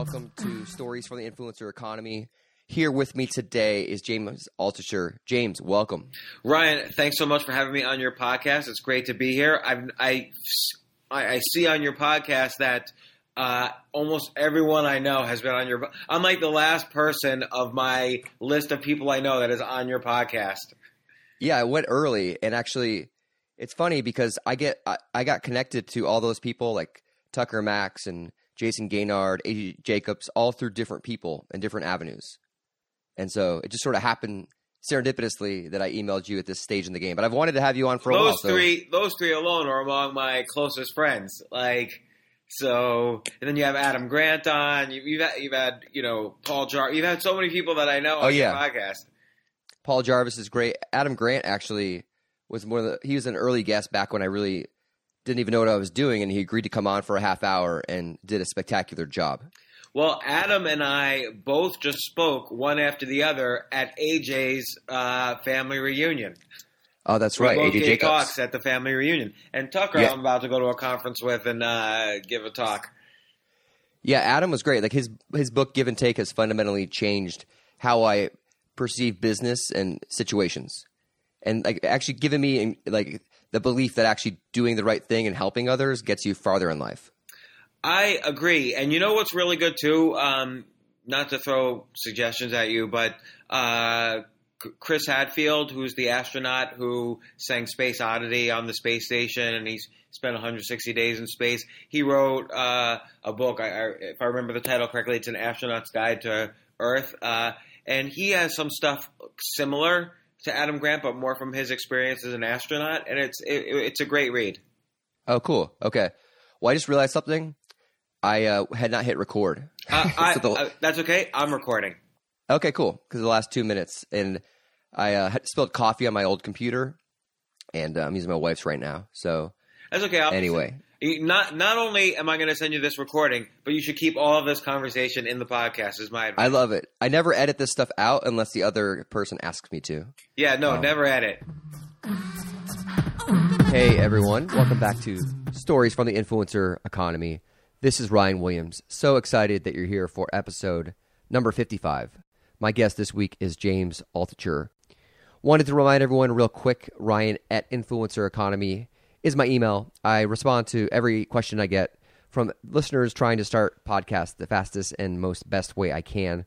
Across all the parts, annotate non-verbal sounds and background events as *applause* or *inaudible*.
Welcome to Stories from the Influencer Economy. Here with me today is James Altucher. James, welcome. Ryan, thanks so much for having me on your podcast. It's great to be here. I've, I, I see on your podcast that uh, almost everyone I know has been on your. I'm like the last person of my list of people I know that is on your podcast. Yeah, I went early, and actually, it's funny because I get I, I got connected to all those people like Tucker Max and Jayson Gaignard, A.J. Jacobs, all through different people and different avenues. And so it just sort of happened serendipitously that I emailed you at this stage in the game. But I've wanted to have you on for a those while. Those three, so. those three alone are among my closest friends. Like, so, and then you have Adam Grant on. You, have had, you've had, you know, Paul Jar. You've had so many people that I know oh, on oh, yeah. podcast. Paul Jarvis is great. Adam Grant actually was more. The, he was an early guest back when I really didn't even know what I was doing, and he agreed to come on for a half hour and did a spectacular job. Well, Adam and I both just spoke one after the other at AJ's uh, family reunion. Oh, that's right. AJ Jacobs talks at the family reunion, and Tucker, yeah. I'm about to go to a conference with and uh, give a talk. Yeah, Adam was great. Like his his book Give and Take has fundamentally changed how I perceive business and situations, and like actually given me like the belief that actually doing the right thing and helping others gets you farther in life. I agree, and you know what's really good too. Um, not to throw suggestions at you, but uh, Chris Hadfield, who's the astronaut who sang Space Oddity on the space station, and he's spent 160 days in space. He wrote uh, a book. I, I, if I remember the title correctly, it's an astronaut's guide to Earth, uh, and he has some stuff similar to Adam Grant, but more from his experience as an astronaut, and it's it, it's a great read. Oh, cool. Okay. Well, I just realized something. I uh, had not hit record. Uh, *laughs* I, the, uh, that's okay. I'm recording. Okay, cool. Because the last two minutes, and I uh, spilled coffee on my old computer, and uh, I'm using my wife's right now. So that's okay. I'll anyway, not not only am I going to send you this recording, but you should keep all of this conversation in the podcast. Is my advice. I love it. I never edit this stuff out unless the other person asks me to. Yeah, no, um, never edit. Hey everyone, welcome back to Stories from the Influencer Economy. This is Ryan Williams. So excited that you're here for episode number 55. My guest this week is James Altucher. Wanted to remind everyone real quick Ryan at Influencer Economy is my email. I respond to every question I get from listeners trying to start podcasts the fastest and most best way I can.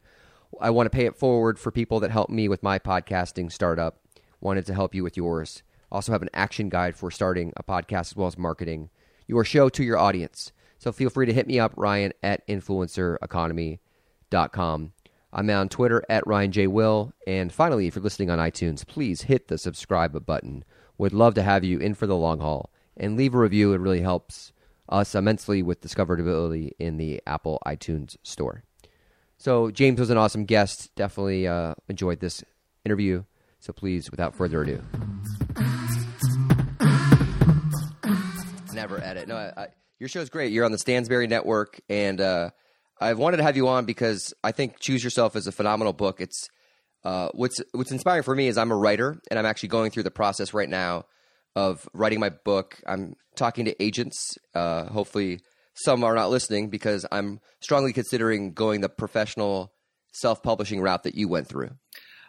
I want to pay it forward for people that help me with my podcasting startup. Wanted to help you with yours. Also have an action guide for starting a podcast as well as marketing your show to your audience. So feel free to hit me up, Ryan at influencereconomy.com. I'm on Twitter at Ryan J. Will. And finally, if you're listening on iTunes, please hit the subscribe button. Would love to have you in for the long haul. And leave a review. It really helps us immensely with discoverability in the Apple iTunes store. So, James was an awesome guest. Definitely uh, enjoyed this interview. So, please, without further ado, never edit. No, I, I, your great. You're on the Stansberry Network, and uh, I've wanted to have you on because I think Choose Yourself is a phenomenal book. It's uh, what's what's inspiring for me is I'm a writer and I'm actually going through the process right now of writing my book. I'm talking to agents. Uh, hopefully, some are not listening because I'm strongly considering going the professional self-publishing route that you went through.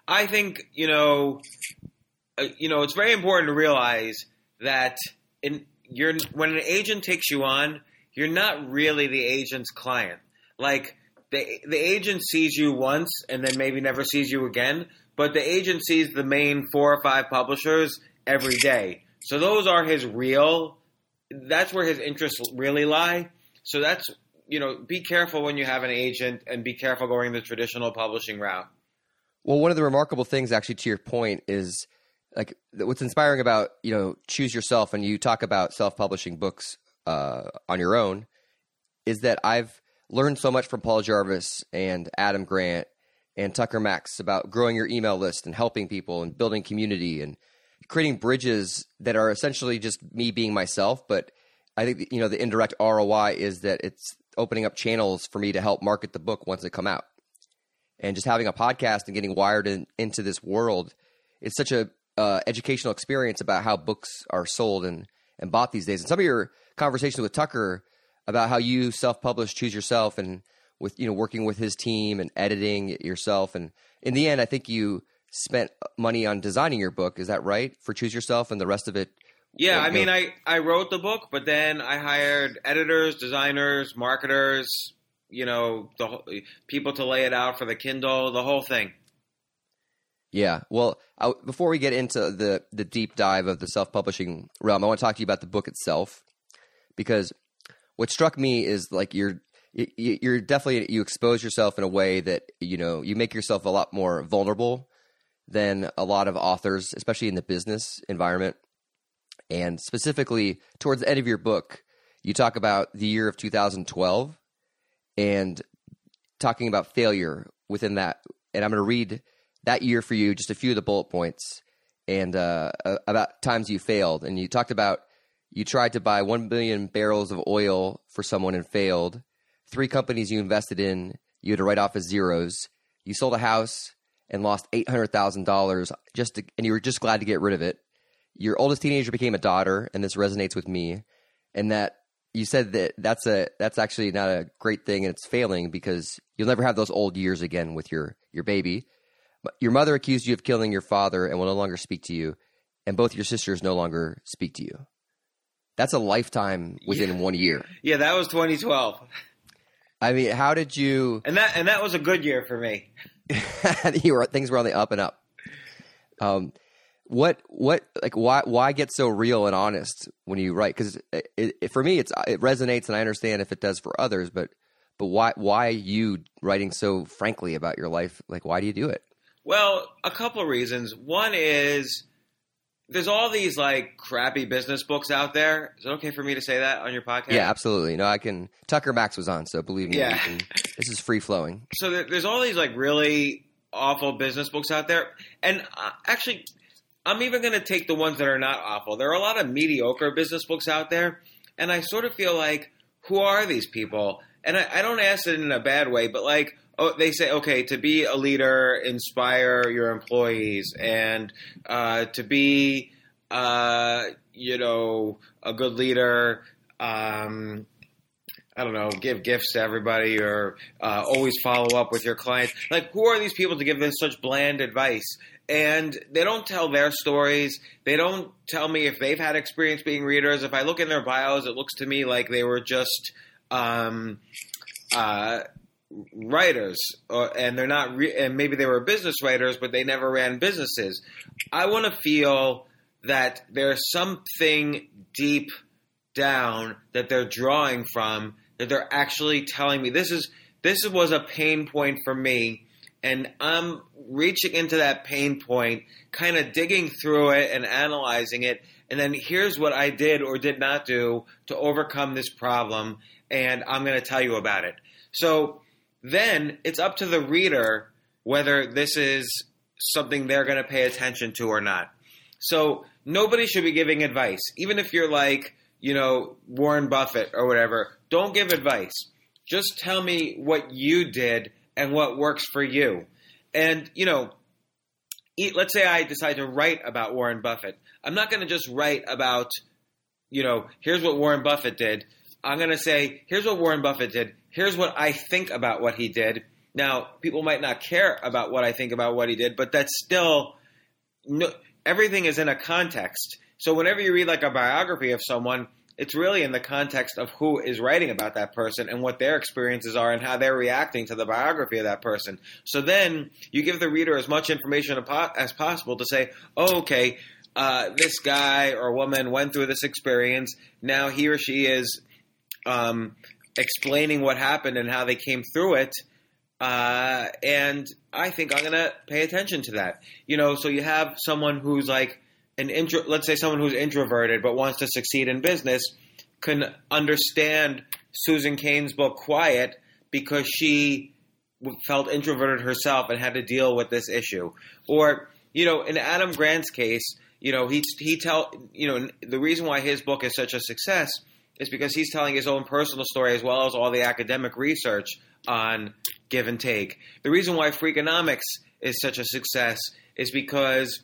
I think you know, uh, you know, it's very important to realize that in you're when an agent takes you on, you're not really the agent's client like the the agent sees you once and then maybe never sees you again, but the agent sees the main four or five publishers every day. So those are his real. That's where his interests really lie. So that's you know, be careful when you have an agent, and be careful going the traditional publishing route. Well, one of the remarkable things, actually, to your point, is like what's inspiring about you know choose yourself, and you talk about self-publishing books uh, on your own, is that I've learned so much from Paul Jarvis and Adam Grant and Tucker Max about growing your email list and helping people and building community and creating bridges that are essentially just me being myself. But I think you know the indirect ROI is that it's opening up channels for me to help market the book once it come out. And just having a podcast and getting wired in, into this world is such a uh, educational experience about how books are sold and and bought these days. And some of your conversations with Tucker about how you self-publish, choose yourself, and with you know working with his team and editing it yourself. And in the end, I think you spent money on designing your book. Is that right for Choose Yourself and the rest of it? Yeah, I mean. I, I wrote the book, but then I hired editors, designers, marketers, you know, the people to lay it out for the Kindle, the whole thing. Yeah. Well, I, before we get into the the deep dive of the self publishing realm, I want to talk to you about the book itself because what struck me is like you're you're definitely you expose yourself in a way that you know you make yourself a lot more vulnerable than a lot of authors, especially in the business environment. And specifically towards the end of your book, you talk about the year of 2012 and talking about failure within that. And I'm going to read that year for you, just a few of the bullet points, and uh, about times you failed. And you talked about you tried to buy 1 billion barrels of oil for someone and failed. Three companies you invested in, you had to write off as zeros. You sold a house and lost $800,000 just to, and you were just glad to get rid of it. Your oldest teenager became a daughter, and this resonates with me. And that you said that that's a that's actually not a great thing, and it's failing because you'll never have those old years again with your your baby. Your mother accused you of killing your father and will no longer speak to you, and both your sisters no longer speak to you. That's a lifetime within one year. Yeah, that was 2012, I mean, how did you? and that and that was a good year for me. *laughs* you were things were on the up and up. Um, what what like why why get so real and honest when you write? Because for me, it's it resonates, and I understand if it does for others, but but why why you writing so frankly about your life? Like, why do you do it? Well, a couple of reasons. One is there's all these like crappy business books out there. Is it okay for me to say that on your podcast? Yeah, absolutely. No, I can. Tucker Max was on, so believe me, Yeah. can- this is free flowing. so there, there's all these like really awful business books out there, and uh, actually, I'm even going to take the ones that are not awful. There are a lot of mediocre business books out there, and I sort of feel like, who are these people? And I, I don't ask it in a bad way, but like, oh, they say, okay, to be a leader, inspire your employees, and uh, to be, uh, you know, a good leader. Um, I don't know, give gifts to everybody or uh, always follow up with your clients. Like, who are these people to give them such bland advice? And they don't tell their stories. They don't tell me if they've had experience being readers. If I look in their bios, it looks to me like they were just um, uh, writers, or, and they're not. Re- and maybe they were business writers, but they never ran businesses. I want to feel that there's something deep down that they're drawing from that they're actually telling me this is this was a pain point for me and I'm reaching into that pain point kind of digging through it and analyzing it and then here's what I did or did not do to overcome this problem and I'm going to tell you about it so then it's up to the reader whether this is something they're going to pay attention to or not so nobody should be giving advice even if you're like you know, Warren Buffett or whatever. Don't give advice. Just tell me what you did and what works for you. And, you know, let's say I decide to write about Warren Buffett. I'm not going to just write about, you know, here's what Warren Buffett did. I'm going to say, here's what Warren Buffett did. Here's what I think about what he did. Now, people might not care about what I think about what he did, but that's still, no, everything is in a context. So whenever you read like a biography of someone, it's really in the context of who is writing about that person and what their experiences are and how they're reacting to the biography of that person. So then you give the reader as much information as possible to say, oh, okay, uh, this guy or woman went through this experience. Now he or she is um, explaining what happened and how they came through it. Uh, and I think I'm going to pay attention to that. You know, so you have someone who's like, an intro, let's say someone who's introverted but wants to succeed in business can understand Susan Cain's book Quiet because she felt introverted herself and had to deal with this issue. Or, you know, in Adam Grant's case, you know, he he tell, you know, the reason why his book is such a success is because he's telling his own personal story as well as all the academic research on give and take. The reason why Freakonomics is such a success is because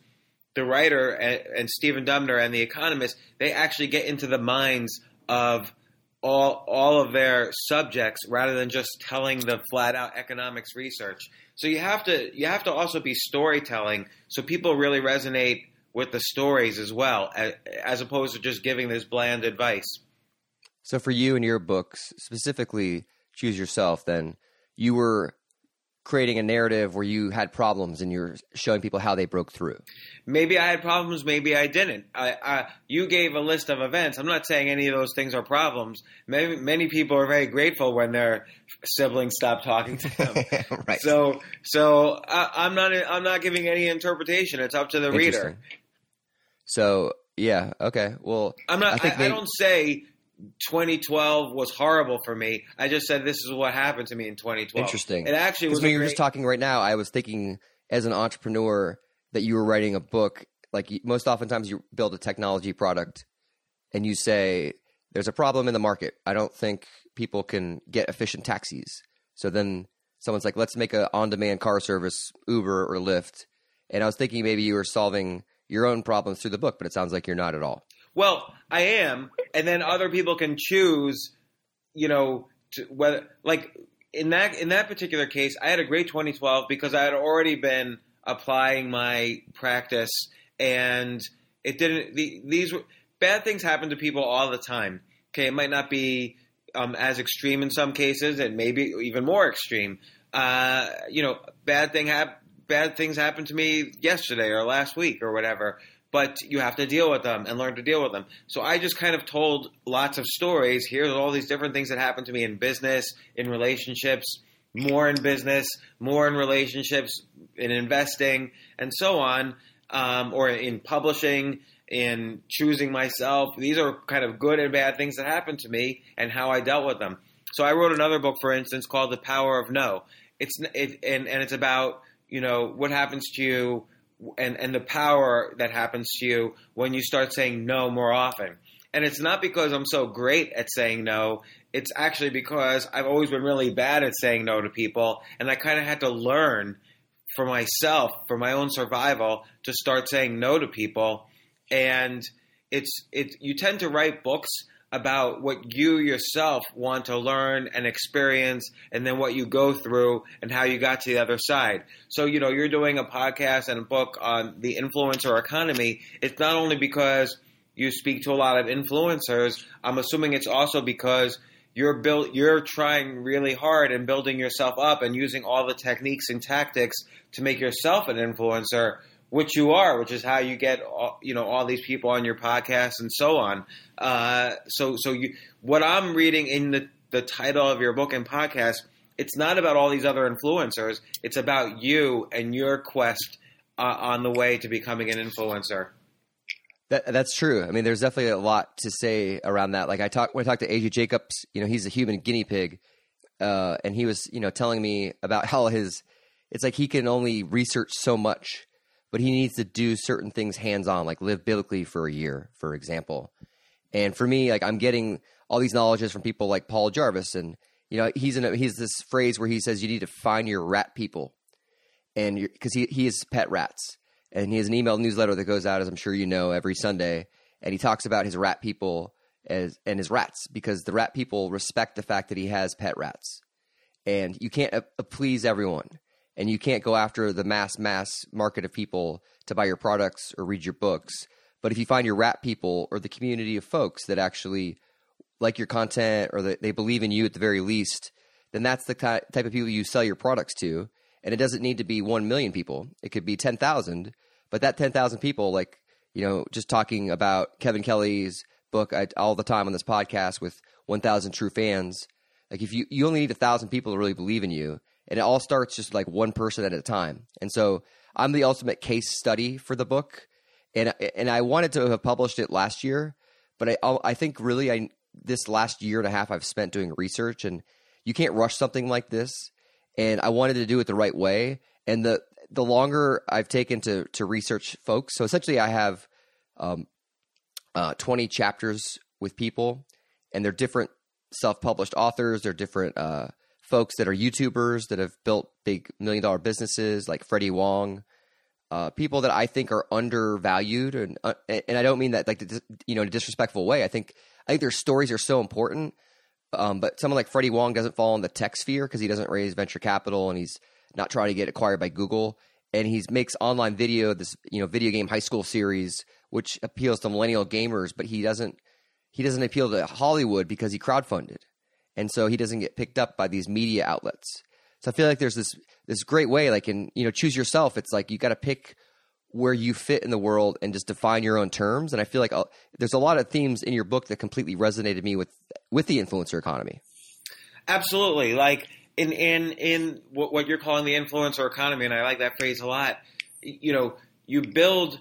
the writer and, Stephen Dubner and the Economist, they actually get into the minds of all all of their subjects rather than just telling the flat out economics research. So you have to you have to also be storytelling so people really resonate with the stories as well as, as opposed to just giving this bland advice. So for you and your books, specifically Choose Yourself, then you were creating a narrative where you had problems and you're showing people how they broke through. Maybe I had problems, maybe I didn't. I, I, you gave a list of events. I'm not saying any of those things are problems. Many, many people are very grateful when their siblings stop talking to them. *laughs* right. So, so uh, I, am not. I'm not giving any interpretation. It's up to the reader. So yeah, okay. Well, I'm not. I, maybe, I don't say 2012 was horrible for me. I just said this is what happened to me in 2012. Interesting. It actually was. When you were just talking right now, I was thinking as an entrepreneur that you were writing a book. Like most oftentimes, you build a technology product, and you say there's a problem in the market. I don't think people can get efficient taxis. So then someone's like, let's make an on-demand car service, Uber or Lyft. And I was thinking maybe you were solving your own problems through the book, but it sounds like you're not at all. Well, I am, and then other people can choose, you know, whether like in that in that particular case, I had a great 2012 because I had already been applying my practice, and it didn't. The, these were, bad things happen to people all the time. Okay, it might not be um, as extreme in some cases, and maybe even more extreme. Uh, you know, bad thing hap- bad things happened to me yesterday or last week or whatever but you have to deal with them and learn to deal with them. So I just kind of told lots of stories. Here's all these different things that happened to me in business, in relationships, more in business, more in relationships, in investing, and so on, um, or in publishing, in choosing myself. These are kind of good and bad things that happened to me and how I dealt with them. So I wrote another book, for instance, called The Power of No. It's it, and and it's about you know what happens to you and, and the power that happens to you when you start saying no more often. And it's not because I'm so great at saying no. It's actually because I've always been really bad at saying no to people. And I kind of had to learn for myself, for my own survival, to start saying no to people. And it's, it, you tend to write books about what you yourself want to learn and experience and then what you go through and how you got to the other side. So, you know, you're doing a podcast and a book on the influencer economy. It's not only because you speak to a lot of influencers, I'm assuming it's also because you're built you're trying really hard and building yourself up and using all the techniques and tactics to make yourself an influencer which you are, which is how you get all, you know all these people on your podcast and so on. Uh, so so you what I'm reading in the the title of your book and podcast, it's not about all these other influencers. It's about you and your quest uh, on the way to becoming an influencer. That, that's true. I mean, there's definitely a lot to say around that. Like I talked when I talked to AJ Jacobs, you know, he's a human guinea pig, uh, and he was, you know, telling me about *laughs* how his, it's like he can only research so much but he needs to do certain things hands on, like live biblically for a year, for example. And for me, like I'm getting all these knowledges from people like Paul Jarvis, and you know he's in a, he's this phrase where he says you need to find your rat people, and because he he is pet rats, and he has an email newsletter that goes out, as I'm sure you know, every Sunday, and he talks about his rat people as and his rats because the rat people respect the fact that he has pet rats, and you can't uh, please everyone and you can't go after the mass mass market of people to buy your products or read your books. But if you find your rat people or the community of folks that actually like your content or that they believe in you at the very least, then that's the type of people you sell your products to. And it doesn't need to be 1 million people. It could be 10,000, but that 10,000 people like, you know, just talking about Kevin Kelly's book I, all the time on this podcast with 1,000 true fans. Like if you you only need a thousand people to really believe in you, and it all starts just like one person at a time. And so I'm the ultimate case study for the book, and and I wanted to have published it last year, but I I think really I this last year and a half I've spent doing research, and you can't rush something like this. And I wanted to do it the right way, and the the longer I've taken to to research folks, so essentially I have um, uh, 20 chapters with people, and they're different self published authors, they're different. Uh, folks that are YouTubers that have built big million dollar businesses like Freddie Wong, uh, people that I think are undervalued, and uh, and I don't mean that like you know in a disrespectful way. I think I think their stories are so important, Um, but someone like Freddie Wong doesn't fall in the tech sphere because he doesn't raise venture capital and he's not trying to get acquired by Google. And he makes online video, this you know video game high school series, which appeals to millennial gamers. But he doesn't he doesn't appeal to Hollywood because he crowdfunded, and so he doesn't get picked up by these media outlets. So I feel like there's this this great way, like in you know choose yourself. It's like you got to pick where you fit in the world and just define your own terms. And I feel like uh, there's a lot of themes in your book that completely resonated me with with the influencer economy. Absolutely, like in in in what, what you're calling the influencer economy, and I like that phrase a lot. You know, you build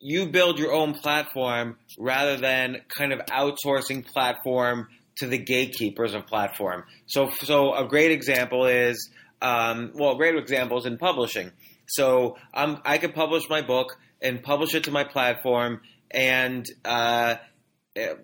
you build your own platform rather than kind of outsourcing platform to the gatekeepers of platform. So, so a great example is, um, well, great examples in publishing. So um, I could publish my book and publish it to my platform, and uh,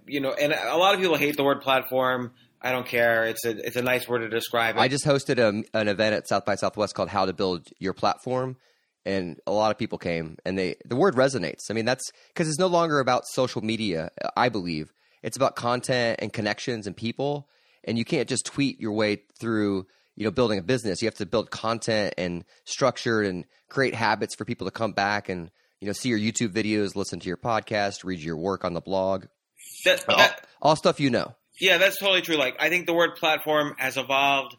you know, and a lot of people hate the word platform. I don't care. It's a it's a nice word to describe it. I just hosted a, an event at South by Southwest called "How to Build Your Platform," and a lot of people came, and they the word resonates. I mean, that's because it's no longer about social media. I believe it's about content and connections and people, and you can't just tweet your way through you know building a business. You have to build content and structure and create habits for people to come back and you know see your YouTube videos, listen to your podcast, read your work on the blog. That, that, all, all stuff you know. Yeah, that's totally true. Like I think the word platform has evolved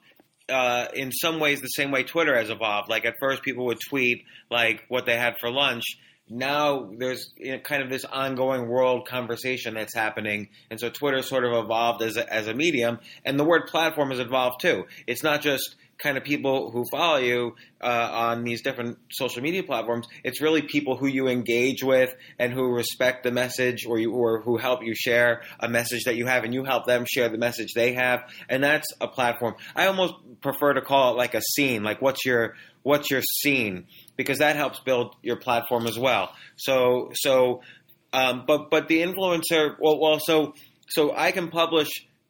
uh, in some ways the same way Twitter has evolved. Like at first, people would tweet like what they had for lunch. Now there's you know, kind of this ongoing world conversation that's happening, and so Twitter sort of evolved as a, as a medium, and the word platform has evolved too. It's not just kind of people who follow you uh, on these different social media platforms. It's really people who you engage with and who respect the message, or you or who help you share a message that you have, and you help them share the message they have, and that's a platform. I almost prefer to call it like a scene. Like, what's your what's your scene? Because that helps build your platform as well. So so. Um, but but the influencer well well so so I can publish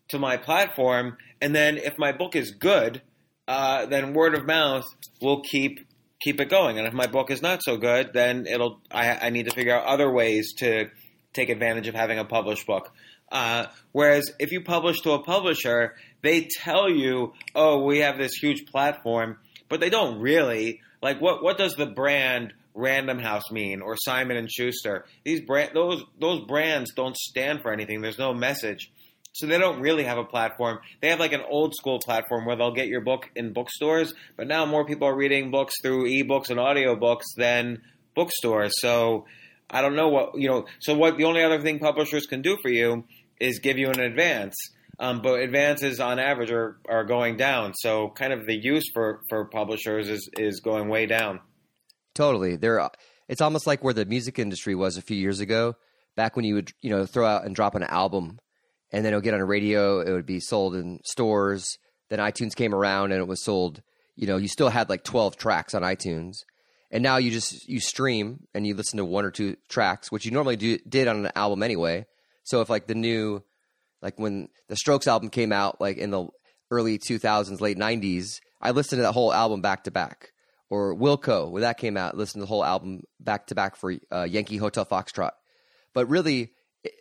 to my platform and then if my book is good uh, then word of mouth will keep keep it going. And if my book is not so good, then it'll I, I need to figure out other ways to take advantage of having a published book. Uh, whereas if you publish to a publisher, they tell you, "Oh, we have this huge platform," but they don't really. Like, what what does the brand Random House mean or Simon and Schuster? These brand those those brands don't stand for anything. There's no message. So they don't really have a platform. They have like an old school platform where they'll get your book in bookstores, but now more people are reading books through ebooks and audiobooks than bookstores. So I don't know what, you know, so what the only other thing publishers can do for you is give you an advance. Um, but advances on average are, are going down. So kind of the use for, for publishers is, is going way down. Totally. There, it's almost like where the music industry was a few years ago, back when you would, you know, throw out and drop an album and then it would get on a radio. It would be sold in stores. Then iTunes came around and it was sold. You know, you still had like twelve tracks on iTunes, and now you just you stream and you listen to one or two tracks, which you normally do, did on an album anyway. So if like the new, like when the Strokes album came out, like in the early two thousands, late nineties, I listened to that whole album back to back. Or Wilco, when that came out, listened to the whole album back to back for uh, Yankee Hotel Foxtrot. But really,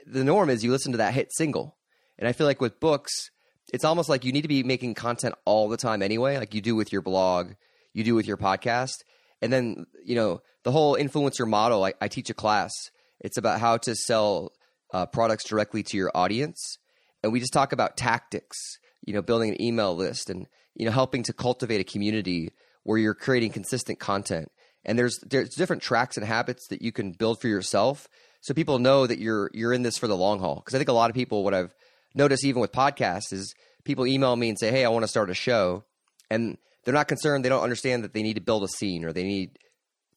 the norm is you listen to that hit single and I feel like with books, it's almost like you need to be making content all the time anyway, like you do with your blog, you do with your podcast. And then, you know, the whole influencer model, I, I teach a class. It's about how to sell uh, products directly to your audience. And we just talk about tactics, you know, building an email list and, you know, helping to cultivate a community where you're creating consistent content. And there's there's different tracks and habits that you can build for yourself so people know that you're you're in this for the long haul. Because I think a lot of people, what I've noticed even with podcasts is people email me and say, "Hey, I want to start a show," and they're not concerned. They don't understand that they need to build a scene or they need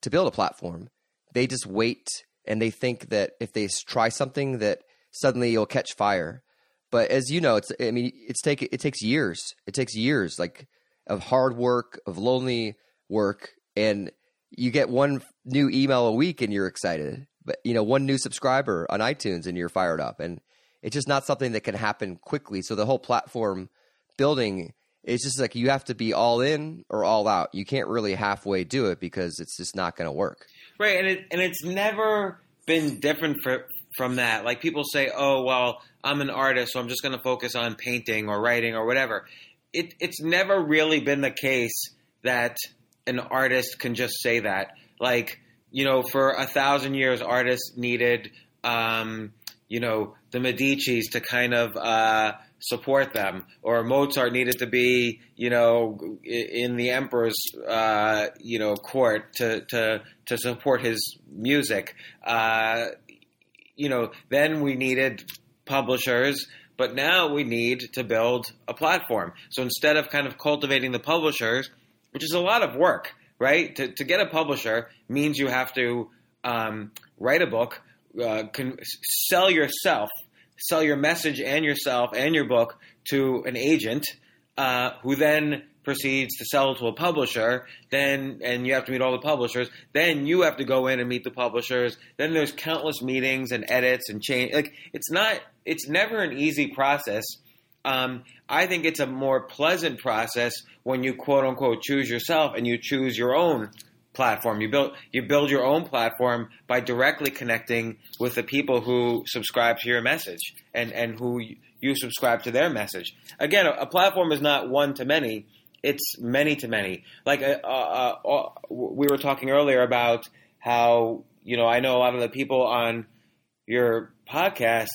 to build a platform. They just wait and they think that if they try something, that suddenly you'll catch fire. But as you know, it's I mean, it's take it takes years. It takes years, like of hard work, of lonely work, and you get one new email a week and you're excited. But you know, one new subscriber on iTunes and you're fired up. And it's just not something that can happen quickly. So the whole platform building is just like you have to be all in or all out. You can't really halfway do it because it's just not going to work. Right, and it, and it's never been different for, from that. Like people say, "Oh, well, I'm an artist, so I'm just going to focus on painting or writing or whatever. It, it's never really been the case that an artist can just say that. Like, you know, for a thousand years, artists needed, um, you know, the Medici's to kind of uh, support them, or Mozart needed to be, you know, in the emperor's, uh, you know, court to to to support his music. Uh, you know, then we needed publishers, but now we need to build a platform. So instead of kind of cultivating the publishers, which is a lot of work, right? To, to get a publisher means you have to um, write a book, uh, can sell yourself, sell your message and yourself and your book to an agent, uh, who then proceeds to sell to a publisher, then and you have to meet all the publishers. Then you have to go in and meet the publishers. Then there's countless meetings and edits and change. Like it's not, it's never an easy process. Um, I think it's a more pleasant process when you quote unquote choose yourself and you choose your own platform. You build you build your own platform by directly connecting with the people who subscribe to your message and and who you subscribe to their message. Again, a, a platform is not one to many it's many to many. Like uh, uh, uh, we were talking earlier about how you know I know a lot of the people on your podcast.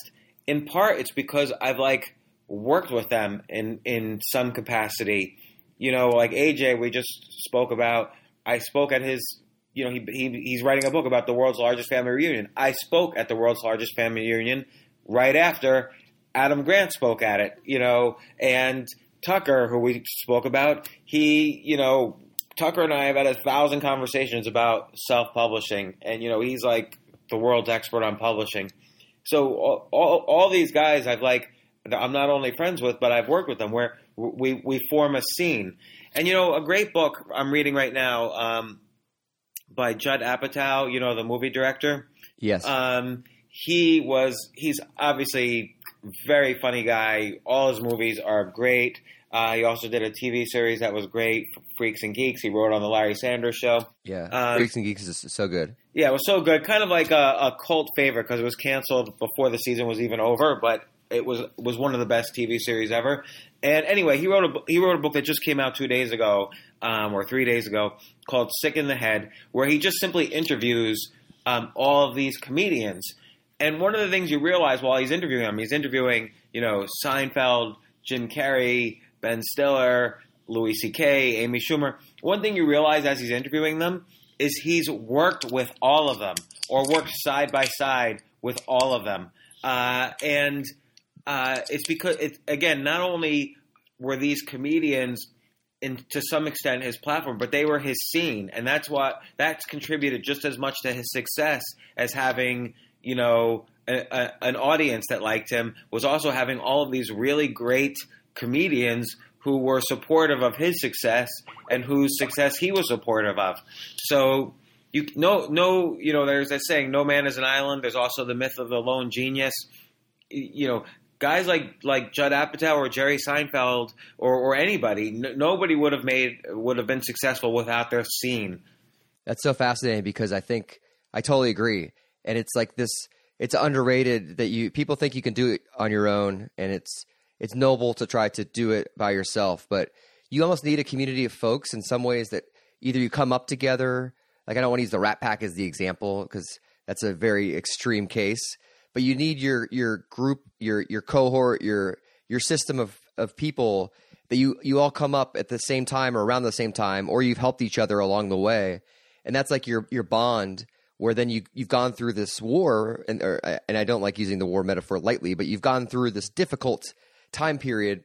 In part, it's because I've like worked with them in in some capacity. You know, like AJ, we just spoke about. I spoke at his. You know, he, he he's writing a book about the world's largest family reunion. I spoke at the world's largest family reunion right after Adam Grant spoke at it. You know, and Tucker, who we spoke about, he, you know, Tucker and I have had a thousand conversations about self publishing, and you know, he's like the world's expert on publishing. So all, all, all, these guys I've like, I'm not only friends with, but I've worked with them where we we form a scene. And you know, a great book I'm reading right now um, by Judd Apatow, you know, the movie director. Yes. Um, he was he's obviously very funny guy. All his movies are great. Uh, he also did a TV series that was great, Freaks and Geeks. He wrote on the Larry Sanders Show. Yeah, um, Freaks and Geeks is so good. Yeah, it was so good. Kind of like a, a cult favorite because it was canceled before the season was even over, but it was was one of the best TV series ever. And anyway, he wrote a he wrote a book that just came out two days ago um, or three days ago called "Sick in the Head," where he just simply interviews um, all of these comedians. And one of the things you realize while he's interviewing him, he's interviewing you know Seinfeld, Jim Carrey, Ben Stiller, Louis C.K., Amy Schumer. One thing you realize as he's interviewing them is he's worked with all of them or worked side by side with all of them. Uh, and uh, it's because, it's, again, not only were these comedians in, to some extent his platform, but they were his scene, and that's what that's contributed just as much to his success as having you know a, a, an audience that liked him was also having all of these really great comedians who were supportive of his success and whose success he was supportive of. So you no no you know there's that saying no man is an island. There's also the myth of the lone genius. You know guys like like Judd Apatow or Jerry Seinfeld or or anybody nobody would have made would have been successful without their scene. That's so fascinating because I think I totally agree, and it's like this. It's underrated that you people think you can do it on your own, and it's it's noble to try to do it by yourself, but you almost need a community of folks in some ways that either you come up together. Like I don't want to use the Rat Pack as the example because that's a very extreme case, but you need your your group, your your cohort, your your system of of people that you you all come up at the same time or around the same time, or you've helped each other along the way, and that's like your your bond. Where then you you've gone through this war, and or, and I don't like using the war metaphor lightly, but you've gone through this difficult time period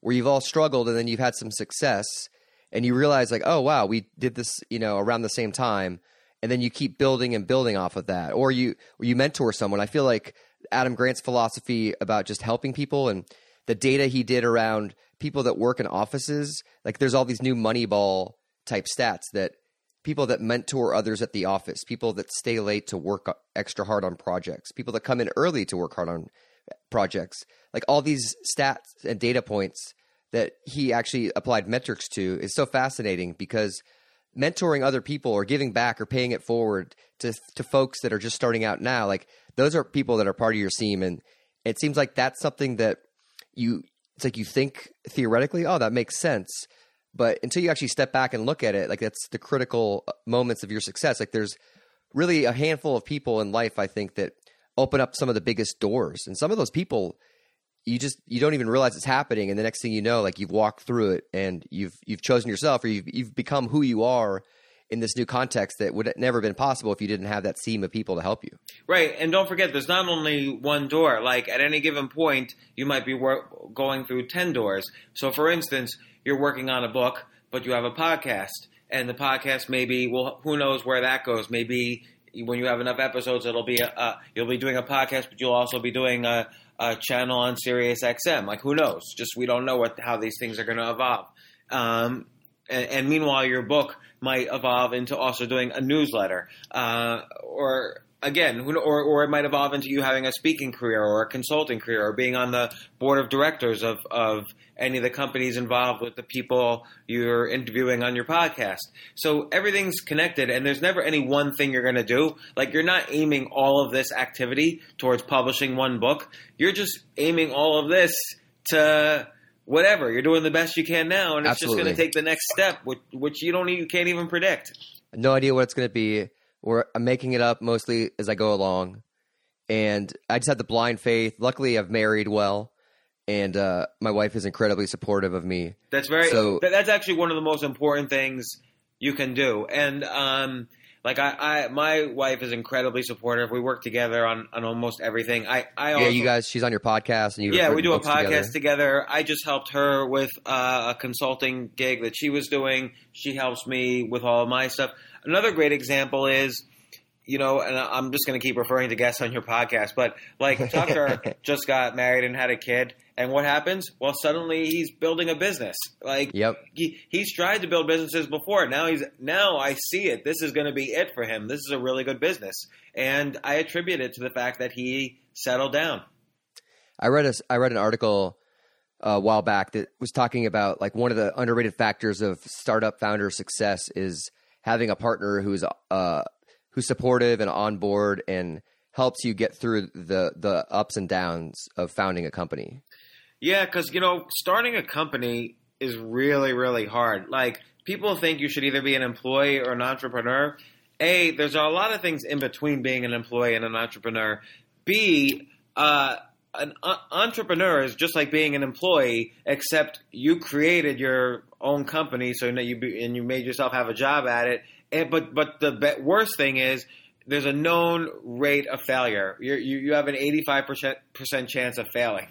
where you've all struggled and then you've had some success and you realize like oh wow we did this you know around the same time. And then you keep building and building off of that. Or you or you mentor someone. I feel like adam grant's philosophy about just helping people and the data he did around people that work in offices like there's all these new moneyball type stats that people that mentor others at the office people that stay late to work extra hard on projects people that come in early to work hard on projects, like all these stats and data points that he actually applied metrics to is so fascinating because mentoring other people or giving back or paying it forward to to folks that are just starting out now, like those are people that are part of your team and It seems like that's something that you it's like you think theoretically, oh, that makes sense. But until you actually step back and look at it, like that's the critical uh, moments of your success. Like there's really a handful of people in life, I think, that open up some of the biggest doors. And some of those people you just you don't even realize it's happening and the next thing you know like you've walked through it and you've you've chosen yourself or you've you've become who you are in this new context that would have never been possible if you didn't have that seam of people to help you. Right, and don't forget, there's not only one door. Like at any given point, you might be going through ten doors. So, for instance, you're working on a book, but you have a podcast, and the podcast maybe well, who knows where that goes? Maybe when you have enough episodes, it'll be a, a you'll be doing a podcast, but you'll also be doing a, a channel on Sirius XM. Like who knows? Just we don't know what how these things are going to evolve. Um, and, meanwhile, your book might evolve into also doing a newsletter, uh, or again, or or it might evolve into you having a speaking career or a consulting career, or being on the board of directors of of any of the companies involved with the people you're interviewing on your podcast. So everything's connected, and there's never any one thing you're going to do. Like you're not aiming all of this activity towards publishing one book. You're just aiming all of this to whatever you're doing the best you can now, and it's Absolutely. just going to take the next step, which, which you don't you can't even predict. No idea what it's going to be. Or I'm making it up mostly as I go along, and I just have the blind faith. Luckily, I've married well, and uh, my wife is incredibly supportive of me. That's very. So- that- that's actually one of the most important things you can do, and um, like I, I, my wife is incredibly supportive. We work together on, on almost everything. I, I also, yeah, you guys. She's on your podcast, and you yeah, we do a podcast together. together. I just helped her with uh, a consulting gig that she was doing. She helps me with all of my stuff. Another great example is, you know, and I'm just going to keep referring to guests on your podcast, but like Tucker *laughs* just got married and had a kid, and what happens? Well, suddenly he's building a business. Like, Yep. he, he's tried to build businesses before. Now he's now I see it. This is going to be it for him. This is a really good business, and I attribute it to the fact that he settled down. I read a I read an article uh, a while back that was talking about like one of the underrated factors of startup founder success is having a partner who's uh who's supportive and on board and helps you get through the the ups and downs of founding a company. Yeah, because you know, starting a company is really, really hard. Like people think you should either be an employee or an entrepreneur. A, there's a lot of things in between being an employee and an entrepreneur. B, uh, an uh, entrepreneur is just like being an employee, except you created your own company, so you be, and you made yourself have a job at it. And, but but the be- worst thing is there's a known rate of failure. You're, you you have an 85 percent chance of failing.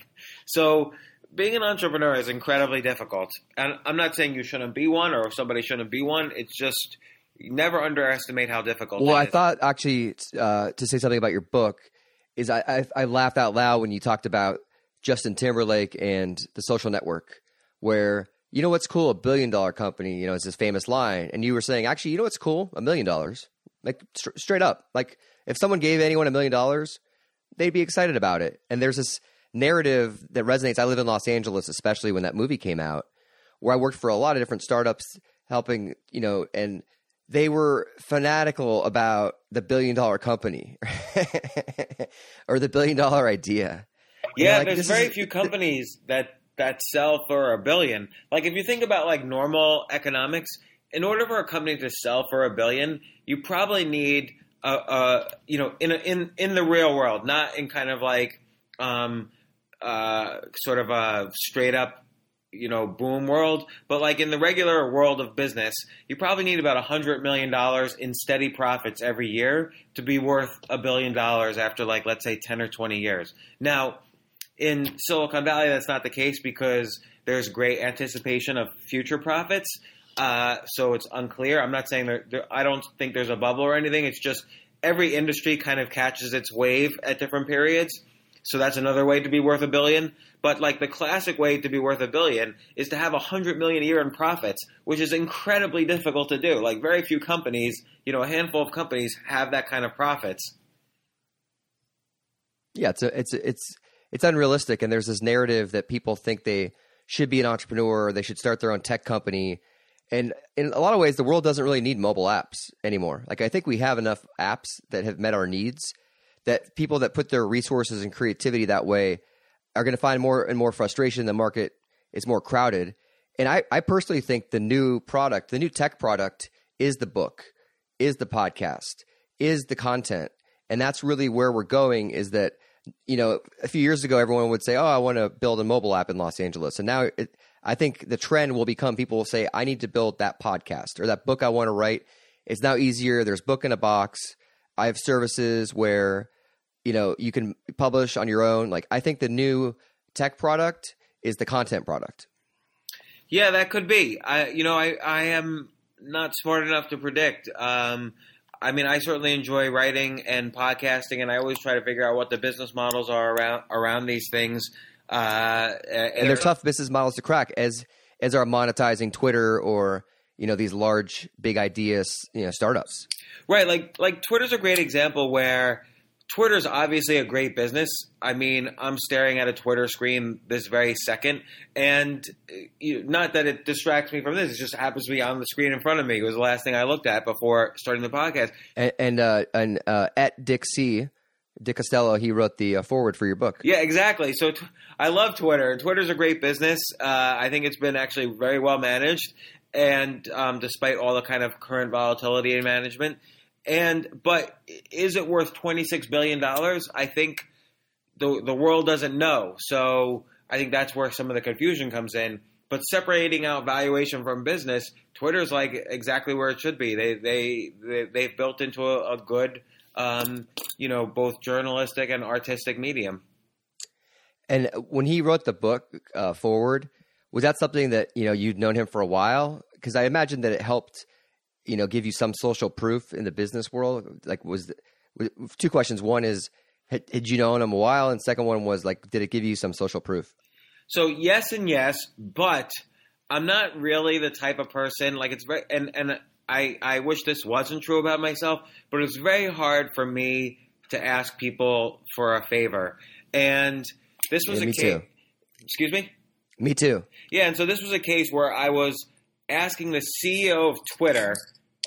So being an entrepreneur is incredibly difficult. And I'm not saying you shouldn't be one or somebody shouldn't be one. It's just never underestimate how difficult. Well, I is. thought actually uh, to say something about your book is I, I I laughed out loud when you talked about Justin Timberlake and the Social Network, where you know what's cool, a billion dollar company, you know, it's this famous line, and you were saying actually, you know what's cool, a million dollars, like str- straight up, like if someone gave anyone a million dollars, they'd be excited about it, and there's this narrative that resonates. I live in Los Angeles, especially when that movie came out, where I worked for a lot of different startups, helping you know, and they were fanatical about the billion dollar company *laughs* or the billion dollar idea. You know, Yeah, like, there's very is- few companies that that sell for a billion. Like if you think about like normal economics, in order for a company to sell for a billion, you probably need a, a you know in a, in in the real world, not in kind of like um uh sort of a straight up you know boom world, but like in the regular world of business, you probably need about a hundred million dollars in steady profits every year to be worth a billion dollars after like let's say ten or twenty years. Now in Silicon Valley, that's not the case because there's great anticipation of future profits. Uh, so it's unclear. I'm not saying there, there, I don't think there's a bubble or anything. It's just every industry kind of catches its wave at different periods. So that's another way to be worth a billion. But like the classic way to be worth a billion is to have a hundred million a year in profits, which is incredibly difficult to do. Like very few companies, you know, a handful of companies have that kind of profits. Yeah, it's a, it's it's it's unrealistic, and there's this narrative that people think they should be an entrepreneur, they should start their own tech company, and in a lot of ways, the world doesn't really need mobile apps anymore. Like I think we have enough apps that have met our needs that people that put their resources and creativity that way are going to find more and more frustration. The market is more crowded. And I, I personally think the new product, the new tech product is the book, is the podcast, is the content. And that's really where we're going is that, you know, a few years ago, everyone would say, oh, I want to build a mobile app in Los Angeles. And now it, I think the trend will become people will say, I need to build that podcast or that book I want to write. It's now easier. There's book in a box. I have services where, you know, you can publish on your own. Like I think the new tech product is the content product. Yeah, that could be. I, you know, I, I am not smart enough to predict. Um, I mean, I certainly enjoy writing and podcasting, and I always try to figure out what the business models are around around these things. Uh, and, and they're tough business models to crack, as as are monetizing Twitter or you know these large, big ideas, you know, startups. Right, like like Twitter's a great example where Twitter's obviously a great business. I mean, I'm staring at a Twitter screen this very second, and you, not that it distracts me from this. It just happens to be on the screen in front of me. It was the last thing I looked at before starting the podcast. And and, uh, and uh, at Dick C. Dick Costolo, he wrote the uh, foreword for your book. Yeah, exactly. So t- I love Twitter. And Twitter's a great business. Uh, I think it's been actually very well managed, and um, despite all the kind of current volatility in management and but is it worth twenty six billion dollars? I think the the world doesn't know. So I think that's where some of the confusion comes in. But separating out valuation from business, Twitter's like exactly where it should be. They they, they they've built into a, a good, um, you know, both journalistic and artistic medium. And when he wrote the book uh, foreword, was that something that you know you'd known him for a while? Because I imagine that it helped you know give you some social proof in the business world? Like, was two questions. One is, had, had you known him a while, and second one was like, did it give you some social proof? So yes and yes, but I'm not really the type of person like it's very and and I I wish this wasn't true about myself, but it's very hard for me to ask people for a favor. And this was yeah, a case. Too. Excuse me. Me too. Yeah, and so this was a case where I was asking the CEO of Twitter,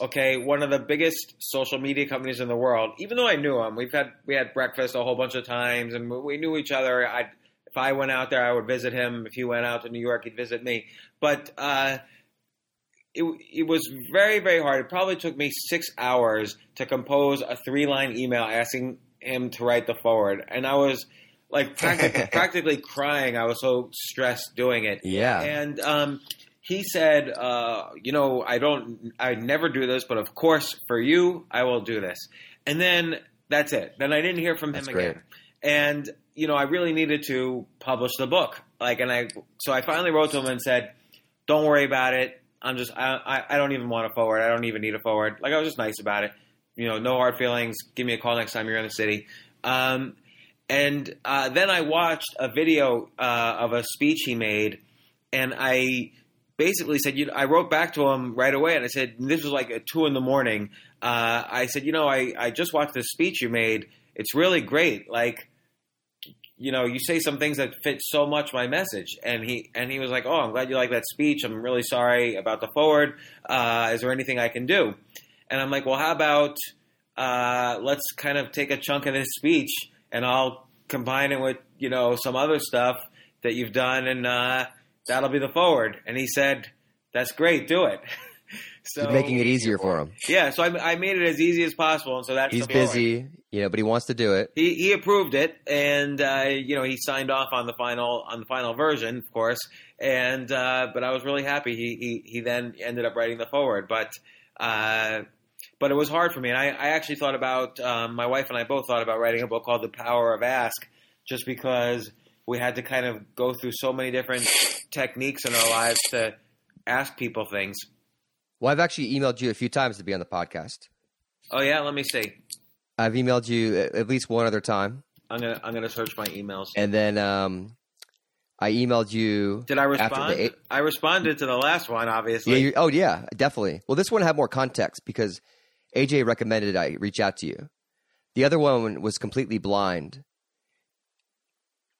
okay, one of the biggest social media companies in the world, even though I knew him, we've had we had breakfast a whole bunch of times and we knew each other. I if I went out there, I would visit him. If he went out to New York, he'd visit me. But uh, it, it was very, very hard. It probably took me six hours to compose a three line email asking him to write the foreword. And I was like *laughs* practically, practically crying. I was so stressed doing it. Yeah. And um, he said, uh, "You know, I don't, I never do this, but of course, for you, I will do this." And then that's it. Then I didn't hear from That's him great. again. And you know, I really needed to publish the book. Like, and I, so I finally wrote to him and said, "Don't worry about it. I'm just, I, I, I don't even want a foreword. I don't even need a foreword." Like, I was just nice about it. You know, no hard feelings. Give me a call next time you're in the city. Um, and uh, then I watched a video uh, of a speech he made, and I basically said, you know, I wrote back to him right away and I said, this was like at two in the morning. Uh, I said, you know, I, I just watched this speech you made. It's really great. Like, you know, you say some things that fit so much my message. And he, and he was like, oh, I'm glad you like that speech. I'm really sorry about the foreword. Uh, is there anything I can do? And I'm like, well, how about, uh, let's kind of take a chunk of this speech and I'll combine it with, you know, some other stuff that you've done and, uh, that'll be the foreword. And he said, that's great, do it. *laughs* so You're making it easier for him. Yeah, so I, I made it as easy as possible, and so that's He's busy, you know, but he wants to do it. He, he approved it, and uh, you know he signed off on the final on the final version, of course. And uh, but I was really happy. He, he he then ended up writing the foreword, but uh, but it was hard for me. And I, I actually thought about um, my wife and I both thought about writing a book called The Power of Ask, just because we had to kind of go through so many different techniques in our lives to ask people things. Well, I've actually emailed you a few times to be on the podcast. Oh yeah, let me see. I've emailed you at least one other time, I'm gonna I'm gonna search my emails. and then um, I emailed you. Did I respond? eight- I responded to the last one, obviously. Yeah. Oh, yeah. Definitely. Well, this one had more context because AJ recommended I reach out to you. The other one was completely blind.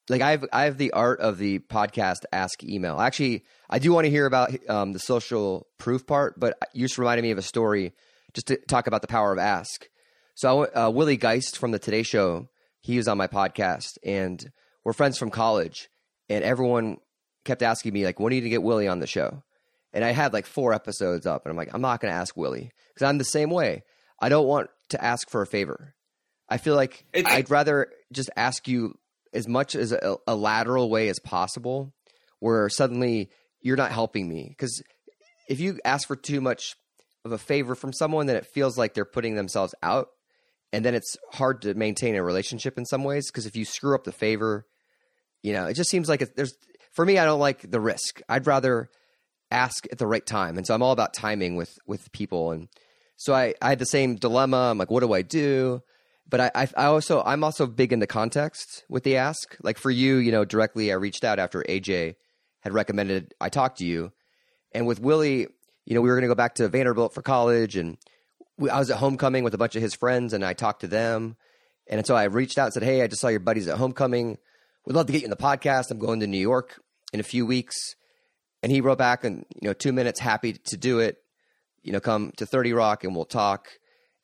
Like I have, I have the art of the podcast ask email. Actually, I do want to hear about um, the social proof part, but you just reminded me of a story just to talk about the power of ask. So, uh, Willie Geist from the Today Show he was on my podcast, and we're friends from college, and everyone kept asking me like, "When are you going to get Willie on the show?" And I had like four episodes up, and I'm like, I'm not going to ask Willie because I'm the same way. I don't want to ask for a favor. I feel like It's- I'd rather just ask you as much as a, a lateral way as possible, where suddenly you're not helping me. Because if you ask for too much of a favor from someone, then it feels like they're putting themselves out, and then it's hard to maintain a relationship in some ways. Because if you screw up the favor, you know, it just seems like it, there's. For me, I don't like the risk. I'd rather ask at the right time, and so I'm all about timing with with people. And so I, I had the same dilemma. I'm like, what do I do? But I, I, I also I'm also big into context with the ask. Like for you, you know, directly I reached out after AJ had recommended I talk to you, and with Willie, you know, we were going to go back to Vanderbilt for college, and we, I was at homecoming with a bunch of his friends, and I talked to them, and so I reached out and said, hey, I just saw your buddies at homecoming. We'd love to get you in the podcast. I'm going to New York in a few weeks. And he wrote back in, you know, two minutes, happy to do it. You know, come to 30 Rock and we'll talk.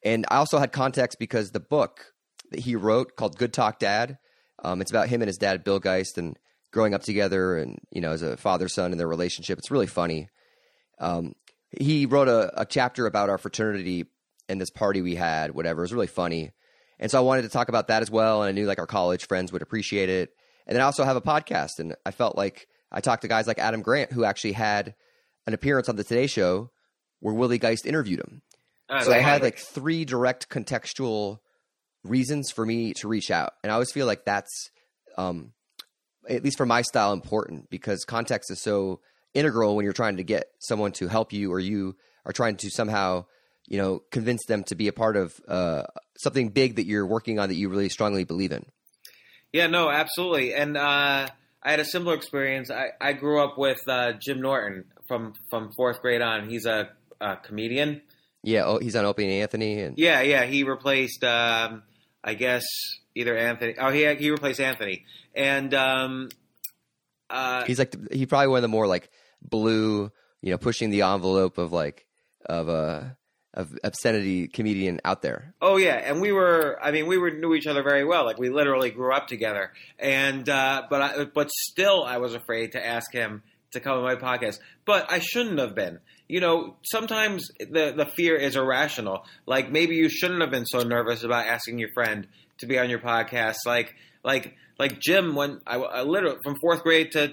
And I also had context because the book that he wrote called Good Talk Dad, um, it's about him and his dad, Bill Geist, and growing up together and, you know, as a father son and their relationship. It's really funny. Um, he wrote a, a chapter about our fraternity and this party we had, whatever. It was really funny. And so I wanted to talk about that as well. And I knew like our college friends would appreciate it. And then I also have a podcast. And I felt like I talked to guys like Adam Grant, who actually had an appearance on the Today Show where Willie Geist interviewed him. Uh, So I had like three direct contextual reasons for me to reach out. And I always feel like that's, um, at least for my style, important because context is so integral when you're trying to get someone to help you or you are trying to somehow, you know, convince them to be a part of uh, something big that you're working on that you really strongly believe in. Yeah, no, absolutely. And uh, I had a similar experience. I, I grew up with uh, Jim Norton from from fourth grade on. He's a, a comedian. Yeah, oh, he's on Opie and Anthony, and Yeah, yeah. He replaced, um, I guess, either Anthony. Oh, he he replaced Anthony, and um, uh, he's like he probably one of the more like blue, you know, pushing the envelope of like of a of obscenity comedian out there. Oh yeah, and we were. I mean, we were knew each other very well. Like we literally grew up together. And uh, but I, but still, I was afraid to ask him to come on my podcast. But I shouldn't have been. You know, sometimes the the fear is irrational. Like maybe you shouldn't have been so nervous about asking your friend to be on your podcast. Like like like Jim when I, I literally from fourth grade to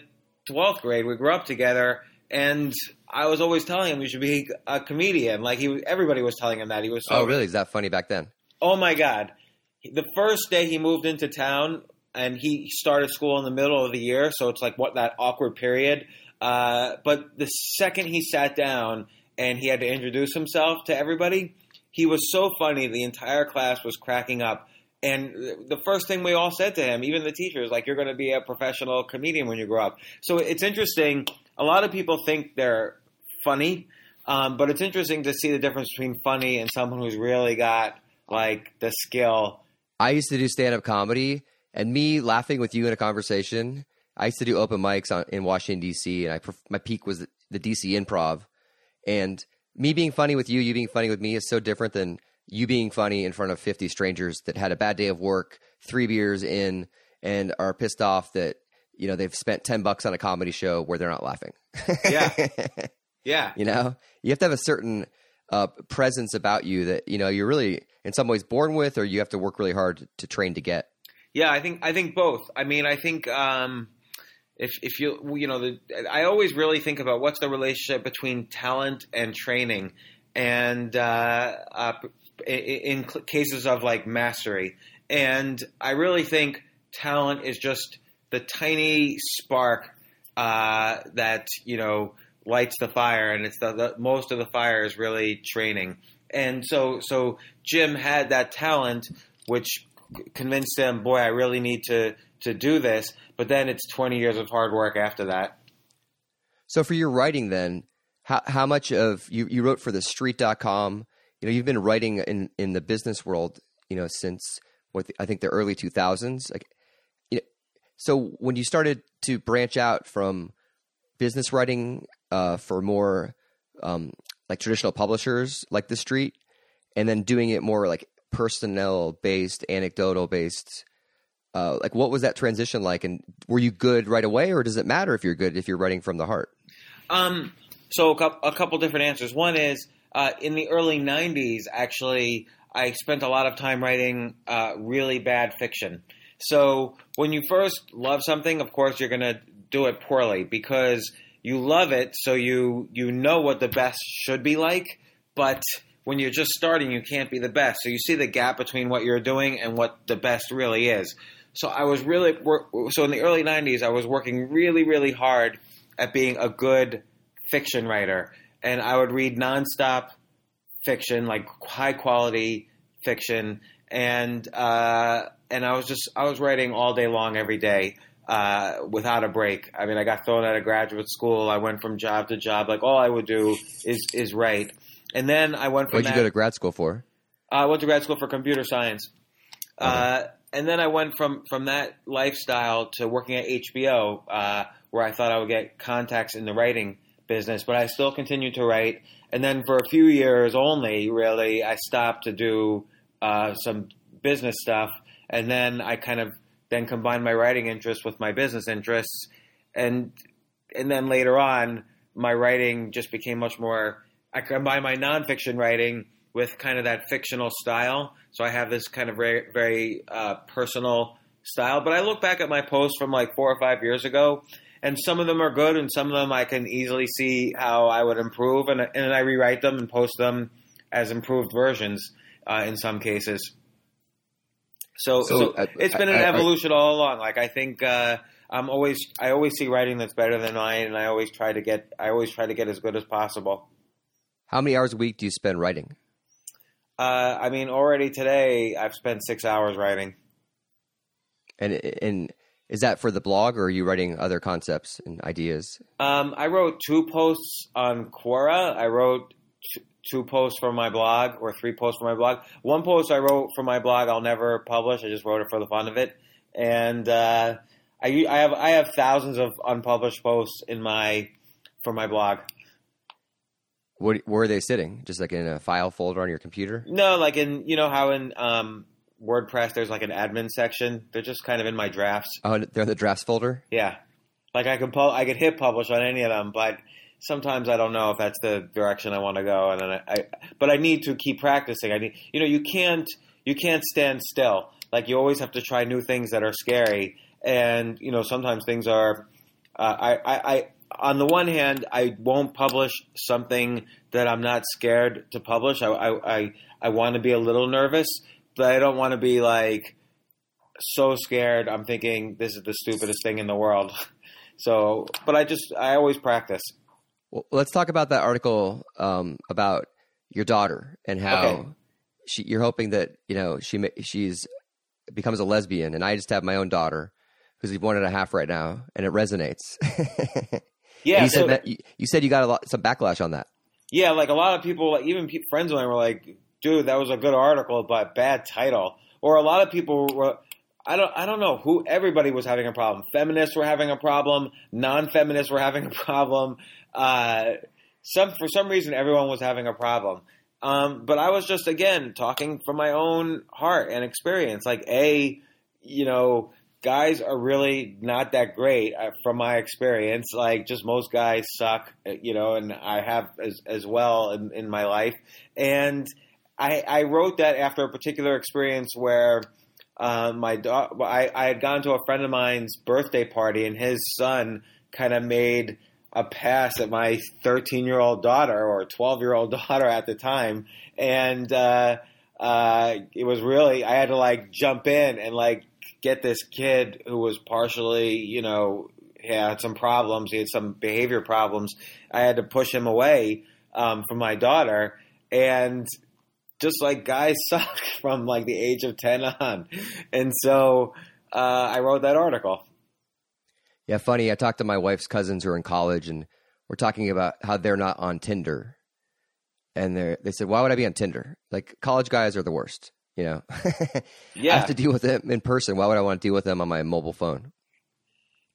twelfth grade we grew up together. And I was always telling him you should be a comedian. Like he, everybody was telling him that he was. So oh, really? Is that funny back then? Oh my God. The first day he moved into town and he started school in the middle of the year, so it's like what that awkward period. Uh, but the second he sat down and he had to introduce himself to everybody, he was so funny. The entire class was cracking up. And the first thing we all said to him, even the teachers, like, you're going to be a professional comedian when you grow up. So it's interesting. A lot of people think they're funny, um, but it's interesting to see the difference between funny and someone who's really got like the skill. I used to do stand up comedy, and me laughing with you in a conversation. I used to do open mics on, in Washington D.C. and I my peak was the D.C. Improv, and me being funny with you, you being funny with me is so different than you being funny in front of fifty strangers that had a bad day of work, three beers in, and are pissed off that you know they've spent ten bucks on a comedy show where they're not laughing. *laughs* Yeah. Yeah. *laughs* you know, you have to have a certain uh, presence about you that you know you're really in some ways born with, or you have to work really hard to train to get. Yeah, I think I think both. I mean, I think um, if if you you know, the, I always really think about what's the relationship between talent and training, and uh, uh, in cases of like mastery, and I really think talent is just the tiny spark uh, that you know lights the fire, and it's the, the most of the fire is really training. And so, so Jim had that talent, which convinced him, boy, I really need to to do this. But then it's 20 years of hard work after that. So for your writing, then how how much of you you wrote for the Street.com? You know, you've been writing in in the business world, you know, since what I think the early 2000s. Like, you know, so when you started to branch out from business writing uh, for more um, like traditional publishers like the Street, and then doing it more like personnel based, anecdotal based. uh, like what was that transition like, and were you good right away, or does it matter if you're good if you're writing from the heart? Um, so a couple, different answers. One is uh, in the early '90s, actually, I spent a lot of time writing uh, really bad fiction. So when you first love something, of course, you're going to do it poorly because you love it, so you you know what the best should be like, but when you're just starting, you can't be the best. So you see the gap between what you're doing and what the best really is. So I was really so in the early '90s, I was working really, really hard at being a good fiction writer, and I would read nonstop fiction, like high quality fiction, and uh, and I was just I was writing all day long every day. Uh, without a break. I mean, I got thrown out of graduate school. I went from job to job. Like all I would do is is write. And then I went from What'd that, you go to grad school for? I went to grad school for computer science. Uh, and then I went from, from that lifestyle to working at HBO, uh, where I thought I would get contacts in the writing business, but I still continued to write. And then for a few years only, really, I stopped to do uh, some business stuff. And then I kind of then combined my writing interests with my business interests. And, and then later on, my writing just became much more, I combined my nonfiction writing with kind of that fictional style. So I have this kind of very, very uh, personal style. But I look back at my posts from like four or five years ago, and some of them are good, and some of them I can easily see how I would improve, and and I rewrite them and post them as improved versions uh, in some cases. So, So, so, uh, it's been an I- I- evolution all along. Like I think uh, I'm always I always see writing that's better than mine, and I always try to get I always try to get as good as possible. How many hours a week do you spend writing? Uh, I mean, already today I've spent six hours writing. And and is that for the blog, or are you writing other concepts and ideas? Um, I wrote two posts on Quora. I wrote two posts for my blog, or three posts for my blog. One post I wrote for my blog, I'll never publish. I just wrote it for the fun of it, and uh, I, I have I have thousands of unpublished posts in my for my blog. What, where are they sitting? Just like in a file folder on your computer? No, like in you know how in um, WordPress there's like an admin section. They're just kind of in my drafts. Oh, they're in the drafts folder. Yeah, like I could pu- I could hit publish on any of them, but sometimes I don't know if that's the direction I want to go, and then I, I but I need to keep practicing. I need you know you can't you can't stand still. Like you always have to try new things that are scary, and you know sometimes things are. Uh, I, I, I on the one hand I won't publish something that I'm not scared to publish. I I I, I want to be a little nervous, but I don't want to be like so scared. I'm thinking this is the stupidest thing in the world. *laughs* So, but I just I always practice. Well, let's talk about that article um, about your daughter and how Okay. she, you're hoping that you know she she's becomes a lesbian, and I just have my own daughter who's one and a half right now, and it resonates. *laughs* Yeah, you so- said that you, you said you got a lot some backlash on that. yeah. Like a lot of people, like even pe- friends of mine were like, "Dude, that was a good article, but bad title." Or a lot of people were. I don't. I don't know who. Everybody was having a problem. Feminists were having a problem. Non-feminists were having a problem. Uh, some for some reason, everyone was having a problem. Um, but I was just again talking from my own heart and experience. Like a, you know, guys are really not that great uh, from my experience. Like just most guys suck, uh, you know, and I have as as well in, in my life. And I, I wrote that after a particular experience where uh, my I, I had gone to a friend of mine's birthday party, and his son kind of made a pass at my 13 year old daughter or 12 year old *laughs* daughter at the time, and uh, uh, it was really I had to like jump in and like get this kid who was partially, you know, had some problems, he had some behavior problems. I had to push him away um, from my daughter, and just like guys *laughs* suck from like the age of 10 on. And so uh, I wrote that article. Yeah, funny. I talked to my wife's cousins who are in college, and we're talking about how they're not on Tinder. And they they said, "Why would I be on Tinder? Like college guys are the worst." You know, yeah, *laughs* I have to deal with them in person. Why would I want to deal with them on my mobile phone?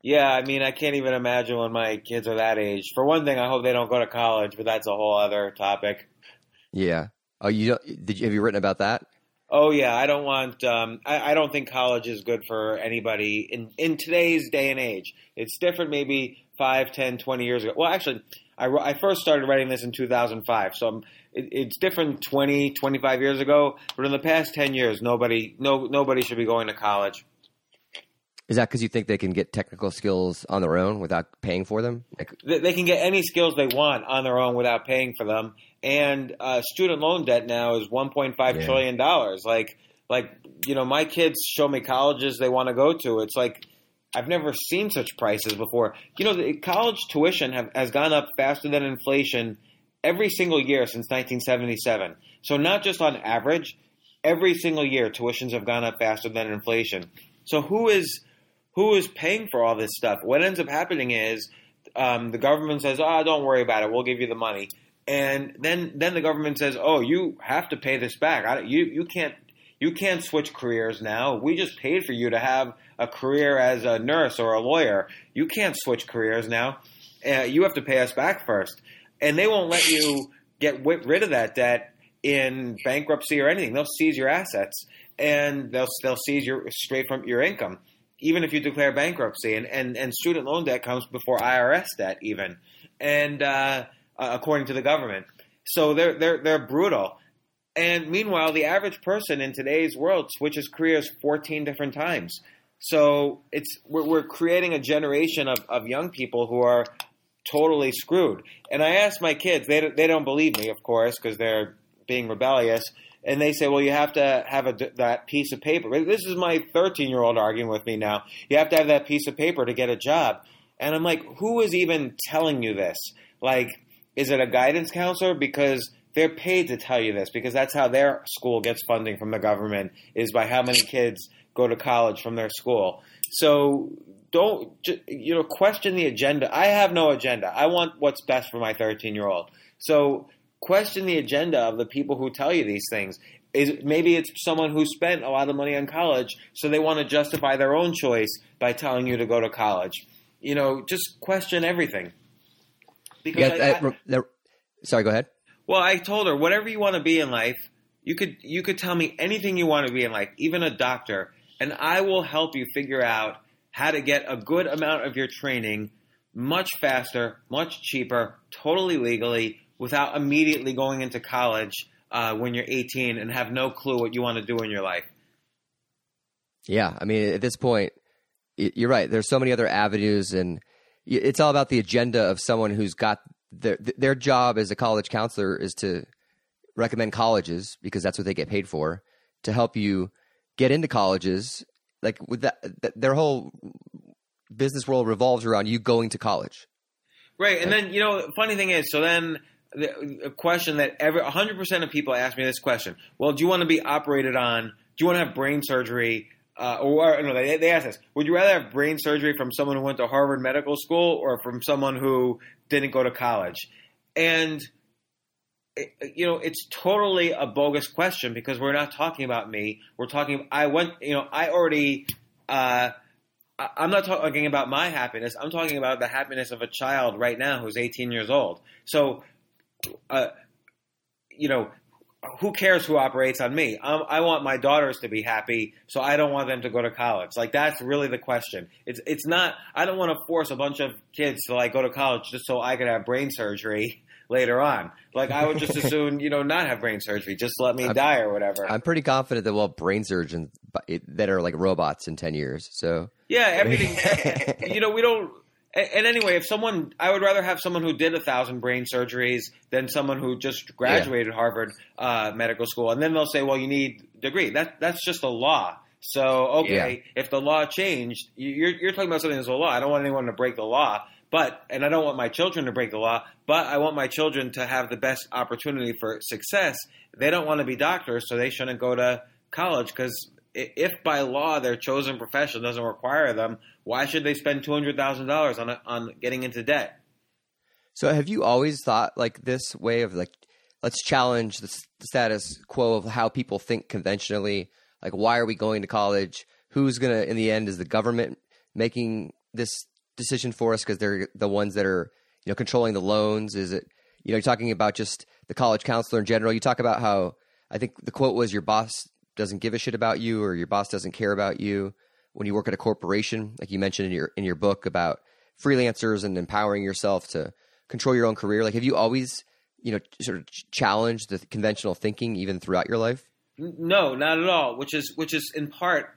Yeah, I mean, I can't even imagine when my kids are that age. For one thing, I hope they don't go to college, but that's a whole other topic. Yeah. Oh, you did you have you written about that? Oh yeah, I don't want. Um, I, I don't think college is good for anybody in in today's day and age. It's different, maybe 5, 10, 20 years ago. Well, actually, I, I first started writing this in 2005, so it's different 20, 25 years ago. But in the past 10 years, nobody, no, nobody should be going to college. Is that because you think they can get technical skills on their own without paying for them? Like, They, can get any skills they want on their own without paying for them. And uh, student loan debt now is 1.5 Yeah. trillion dollars. Like, like you know, my kids show me colleges they want to go to. It's like I've never seen such prices before. You know, the college tuition have, has gone up faster than inflation every single year since 1977. So not just on average, every single year tuitions have gone up faster than inflation. So who is who is paying for all this stuff? What ends up happening is um, the government says, "Oh, don't worry about it. We'll give you the money," and then then the government says, "Oh, you have to pay this back. I, you you can't you can't switch careers now. We just paid for you to have a career as a nurse or a lawyer. You can't switch careers now. Uh, you have to pay us back first, and they won't let you get rid of that debt in bankruptcy or anything. They'll seize your assets and they'll they'll seize your straight from your income, even if you declare bankruptcy. And and, and student loan debt comes before IRS debt even, and uh, uh, according to the government. So they're they're they're brutal. And meanwhile, the average person in today's world switches careers 14 different times. So it's we're, we're creating a generation of, of young people who are totally screwed. And I asked my kids; they they don't believe me, of course, because they're being rebellious. And they say, "Well, you have to have a, that piece of paper." This is my 13 year old arguing with me now. You have to have that piece of paper to get a job. And I'm like, who is even telling you this? Like, is it a guidance counselor? Because they're paid to tell you this because that's how their school gets funding from the government is by how many kids go to college from their school. So don't you know question the agenda. I have no agenda. I want what's best for my 13 year old. So question the agenda of the people who tell you these things. Is maybe it's someone who spent a lot of money on college, so they want to justify their own choice by telling you to go to college. You know, just question everything. Because yeah, I- that- I- that- sorry, go ahead. well, I told her whatever you want to be in life, you could you could tell me anything you want to be in life, even a doctor, and I will help you figure out how to get a good amount of your training much faster, much cheaper, totally legally, without immediately going into college uh, when you're 18 and have no clue what you want to do in your life. Yeah, I mean, at this point, you're right. There's so many other avenues, and it's all about the agenda of someone who's got their their job as a college counselor is to recommend colleges because that's what they get paid for to help you get into colleges. Like with that, th- their whole business world revolves around you going to college. Right, and then you know, the funny thing is, so then the a question that every 100 percent of people ask me this question: Well, do you want to be operated on? Do you want to have brain surgery? Uh, or no, they, they ask this: Would you rather have brain surgery from someone who went to Harvard Medical School or from someone who didn't go to college? And you know, it's totally a bogus question because we're not talking about me. We're talking. I went. You know, I already. Uh, I'm not talking about my happiness. I'm talking about the happiness of a child right now who's 18 years old. So, uh, you know, who cares who operates on me? Um, I want my daughters to be happy, so I don't want them to go to college. Like that's really the question. It's it's not. I don't want to force a bunch of kids to like go to college just so I could have brain surgery *laughs* later on. Like I would just as *laughs* soon you know not have brain surgery. Just let me I'm- die or whatever. I'm pretty confident that we'll have brain surgeons that are like robots in ten years. So Yeah, everything. *laughs* you know, we don't. And anyway, if someone, I would rather have someone who did a thousand brain surgeries than someone who just graduated Harvard uh, Medical School, and then they'll say, "Well, you need degree." That that's just a law. So okay, if the law changed, you- you're you're talking about something that's a law. I don't want anyone to break the law, but and I don't want my children to break the law, but I want my children to have the best opportunity for success. They don't want to be doctors, so they shouldn't go to college because if by law their chosen profession doesn't require them, why should they spend two hundred thousand dollars on a, on getting into debt? So have you always thought like this way of like let's challenge the, status quo of how people think conventionally? Like why are we going to college? Who's to in the end is the government making this decision for us because they're the ones that are, you know, controlling the loans? Is it you know, you're talking about just the college counselor in general. You talk about how I think the quote was your boss doesn't give a shit about you or your boss doesn't care about you. When you work at a corporation, like you mentioned in your in your book about freelancers and empowering yourself to control your own career, like have you always, you know, sort of challenged the conventional thinking even throughout your life? No, not at all. Which is which is in part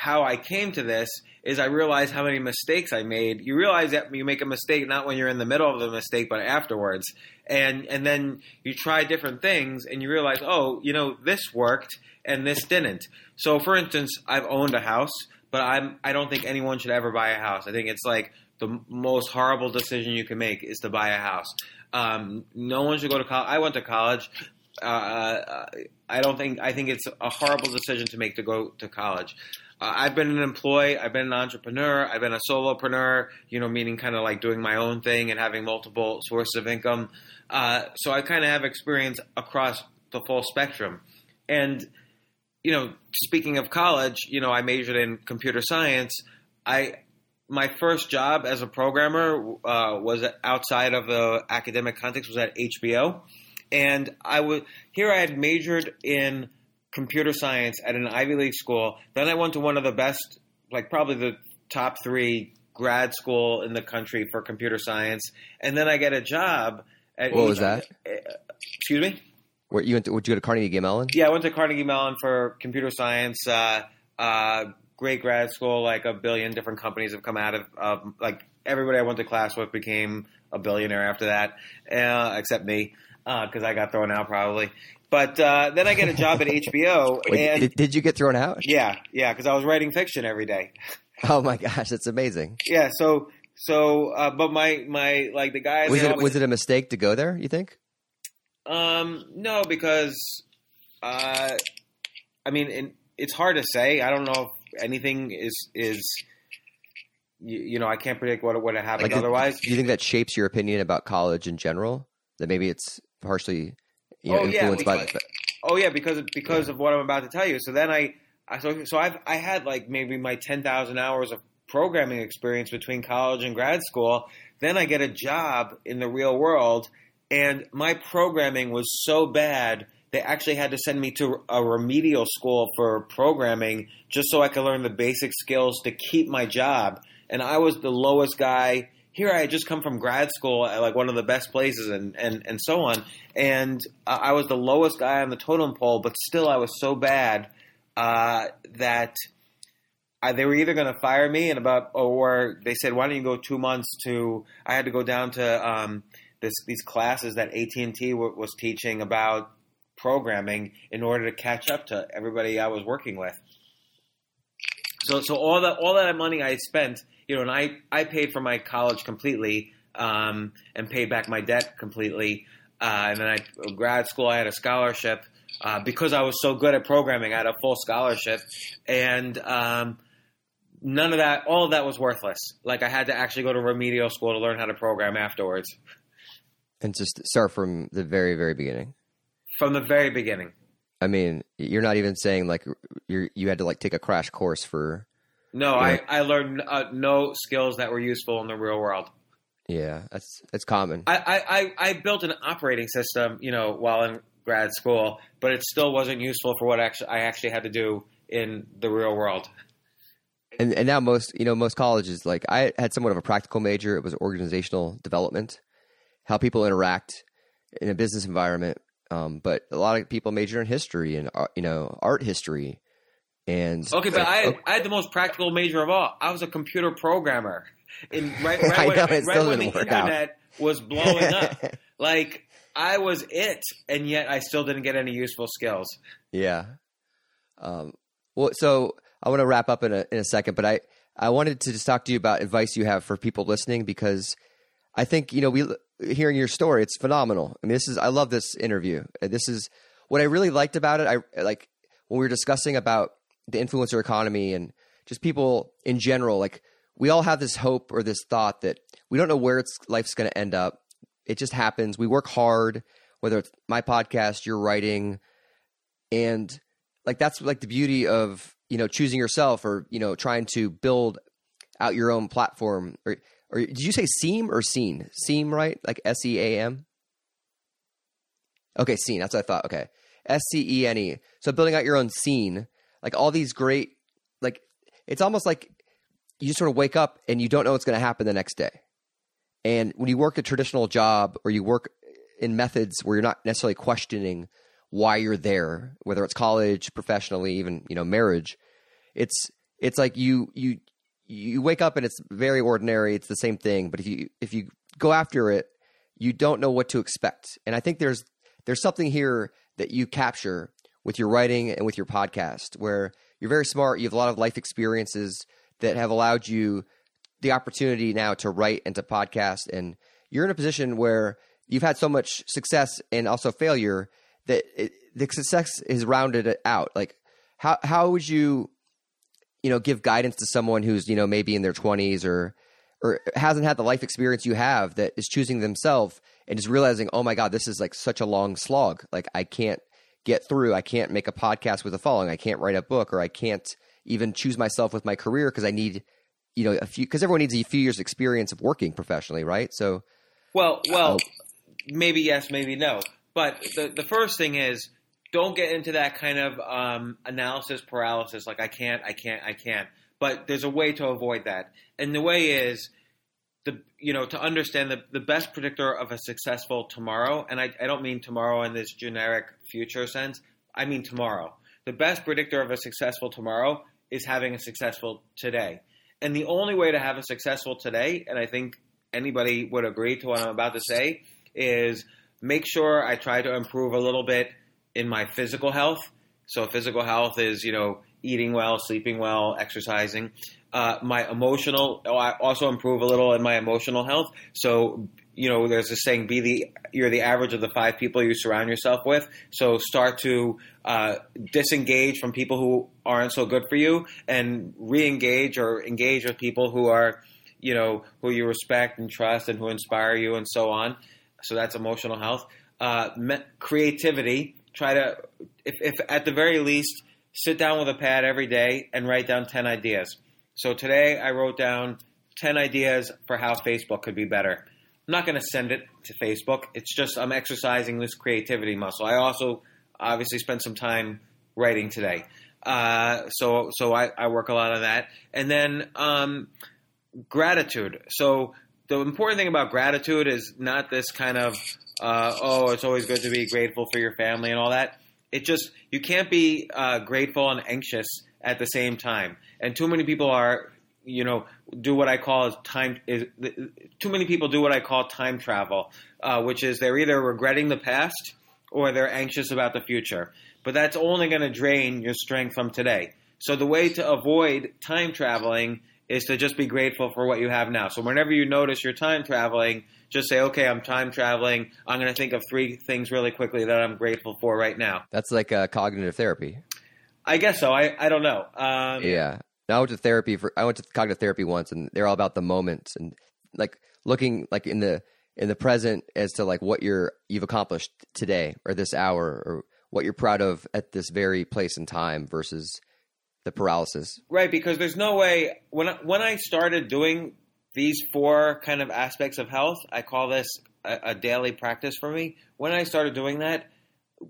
how I came to this is I realized how many mistakes I made. You realize that you make a mistake not when you're in the middle of the mistake, but afterwards. And and then you try different things and you realize, oh, you know, this worked and this didn't. So for instance, I've owned a house, but I'm I don't think anyone should ever buy a house. I think it's like the most horrible decision you can make is to buy a house. Um, no one should go to college. I went to college. Uh, uh I don't think I think it's a horrible decision to make to go to college. Uh, I've been an employee, I've been an entrepreneur, I've been a solopreneur, you know, meaning kind of like doing my own thing and having multiple sources of income. Uh, so I kind of have experience across the full spectrum. And, you know, speaking of college, you know, I majored in computer science. I my first job as a programmer uh, was outside of the academic context was at HBO and I was here. I had majored in computer science at an Ivy League school. Then I went to one of the best, like probably the top three grad school in the country for computer science, and then I get a job. At what was that? Uh, excuse me. Where you went? To, would you go to Carnegie Mellon? Yeah, I went to Carnegie Mellon for computer science. Uh, uh, great grad school. Like a billion different companies have come out of. Uh, like everybody I went to class with became a billionaire after that, uh, except me because uh, I got thrown out probably. But uh, then I get a job at *laughs* HBO. Wait, and did, did, you get thrown out? Yeah, yeah, because I was writing fiction every day. *laughs* Oh my gosh, that's amazing. Yeah, so so, uh, but my my like the guy was it was it a mistake to go there? You think? Um, no, because uh, I mean, it, it's hard to say. I don't know if anything is is you, you know I can't predict what would have happened like, otherwise. Do you think that shapes your opinion about college in general? That maybe it's partially you know, oh, influenced yeah, by the. Oh yeah, because because yeah. of what I'm about to tell you. So then I, I so so I've I had like maybe my ten thousand hours of programming experience between college and grad school. Then I get a job in the real world, and my programming was so bad they actually had to send me to a remedial school for programming just so I could learn the basic skills to keep my job. And I was the lowest guy here I had just come from grad school at like one of the best places and, and, and so on. And uh, I was the lowest guy on the totem pole, but still I was so bad uh, that I, they were either going to fire me and about, or they said, why don't you go two months to, I had to go down to um, this, these classes that AT&T w- was teaching about programming in order to catch up to everybody I was working with. So, so all that, all that money I spent – you know, and I, I paid for my college completely um, and paid back my debt completely. Uh, and then I grad school, I had a scholarship uh, because I was so good at programming. I had a full scholarship, and um, none of that, all of that was worthless. Like I had to actually go to remedial school to learn how to program afterwards. And just start from the very, very beginning. From the very beginning. I mean, you're not even saying like you you had to like take a crash course for no, I, I learned uh, no skills that were useful in the real world. Yeah, that's that's common. I, I, I built an operating system, you know, while in grad school, but it still wasn't useful for what actually I actually had to do in the real world. And and now most you know most colleges like I had somewhat of a practical major. It was organizational development, how people interact in a business environment. Um, but a lot of people major in history and uh, you know art history and okay, but I, I had the most practical major of all. I was a computer programmer. In *laughs* right, right when, know, right when the internet out. was blowing up, *laughs* like I was it, and yet I still didn't get any useful skills. Yeah. Um, well, so I want to wrap up in a in a second, but I I wanted to just talk to you about advice you have for people listening because I think you know we hearing your story, it's phenomenal. I mean, this is I love this interview. This is what I really liked about it. I like when we were discussing about the influencer economy and just people in general, like we all have this hope or this thought that we don't know where it's life's going to end up. It just happens. We work hard, whether it's my podcast, your writing, and like that's like the beauty of you know choosing yourself or you know trying to build out your own platform. Or, or did you say seam or scene? Seam, right? Like S E A M. Okay, scene. That's what I thought. Okay, S C E N E. So building out your own scene, like all these great, like it's almost like you sort of wake up and you don't know what's going to happen the next day. And when you work a traditional job or you work in methods where you're not necessarily questioning why you're there, whether it's college, professionally, even you know marriage, it's it's like you you you wake up and it's very ordinary. It's the same thing, but if you if you go after it, you don't know what to expect. And I think there's there's something here that you capture with your writing and with your podcast where you're very smart. You have a lot of life experiences that have allowed you the opportunity now to write and to podcast. And you're in a position where you've had so much success and also failure that it, the success is rounded out. Like, how how would you, you know, give guidance to someone who's you know maybe in their 20s or or hasn't had the life experience you have that is choosing themselves and is realizing, oh my god, this is like such a long slog. Like, I can't get through. I can't make a podcast with a following. I can't write a book, or I can't even choose myself with my career because I need, you know, a few because everyone needs a few years experience of working professionally, right? So, well, well, maybe yes, maybe no. But the the first thing is don't get into that kind of um, analysis paralysis. Like I can't, I can't, I can't. But there's a way to avoid that, and the way is the you know to understand the the best predictor of a successful tomorrow. And I, I don't mean tomorrow in this generic future sense. I mean tomorrow. The best predictor of a successful tomorrow is having a successful today. And the only way to have a successful today, and I think anybody would agree to what I'm about to say, is make sure I try to improve a little bit in my physical health. So physical health is, you know, eating well, sleeping well, exercising. Uh, my emotional, oh, I also improve a little in my emotional health. So, you know, there's a saying, be the, you're the average of the five people you surround yourself with. So start to uh, disengage from people who aren't so good for you and re-engage or engage with people who are, you know, who you respect and trust and who inspire you and so on. So that's emotional health. Uh, creativity. Try to, if, if at the very least, sit down with a pad every day and write down 10 ideas. So today I wrote down 10 ideas for how Facebook could be better. I'm not going to send it to Facebook. It's just I'm exercising this creativity muscle. I also obviously spent some time writing today. Uh, so so I, I, work a lot on that. And then um, gratitude. So the important thing about gratitude is not this kind of uh, oh, it's always good to be grateful for your family and all that. It just you can't be uh, grateful and anxious at the same time. And too many people are, you know, do what I call time. Is, too many people do what I call time travel, uh, which is they're either regretting the past or they're anxious about the future. But that's only going to drain your strength from today. So the way to avoid time traveling is to just be grateful for what you have now. So whenever you notice you're time traveling, just say, okay, I'm time traveling. I'm going to think of three things really quickly that I'm grateful for right now. That's like a cognitive therapy. I guess so. I, I don't know. Um, yeah. I went to therapy for I went to cognitive therapy once, and they're all about the moments and like looking like in the in the present as to like what you're you've accomplished today or this hour or what you're proud of at this very place and time versus the paralysis. Right, because there's no way when I, when I started doing these four kind of aspects of health, I call this a, a daily practice for me. When I started doing that,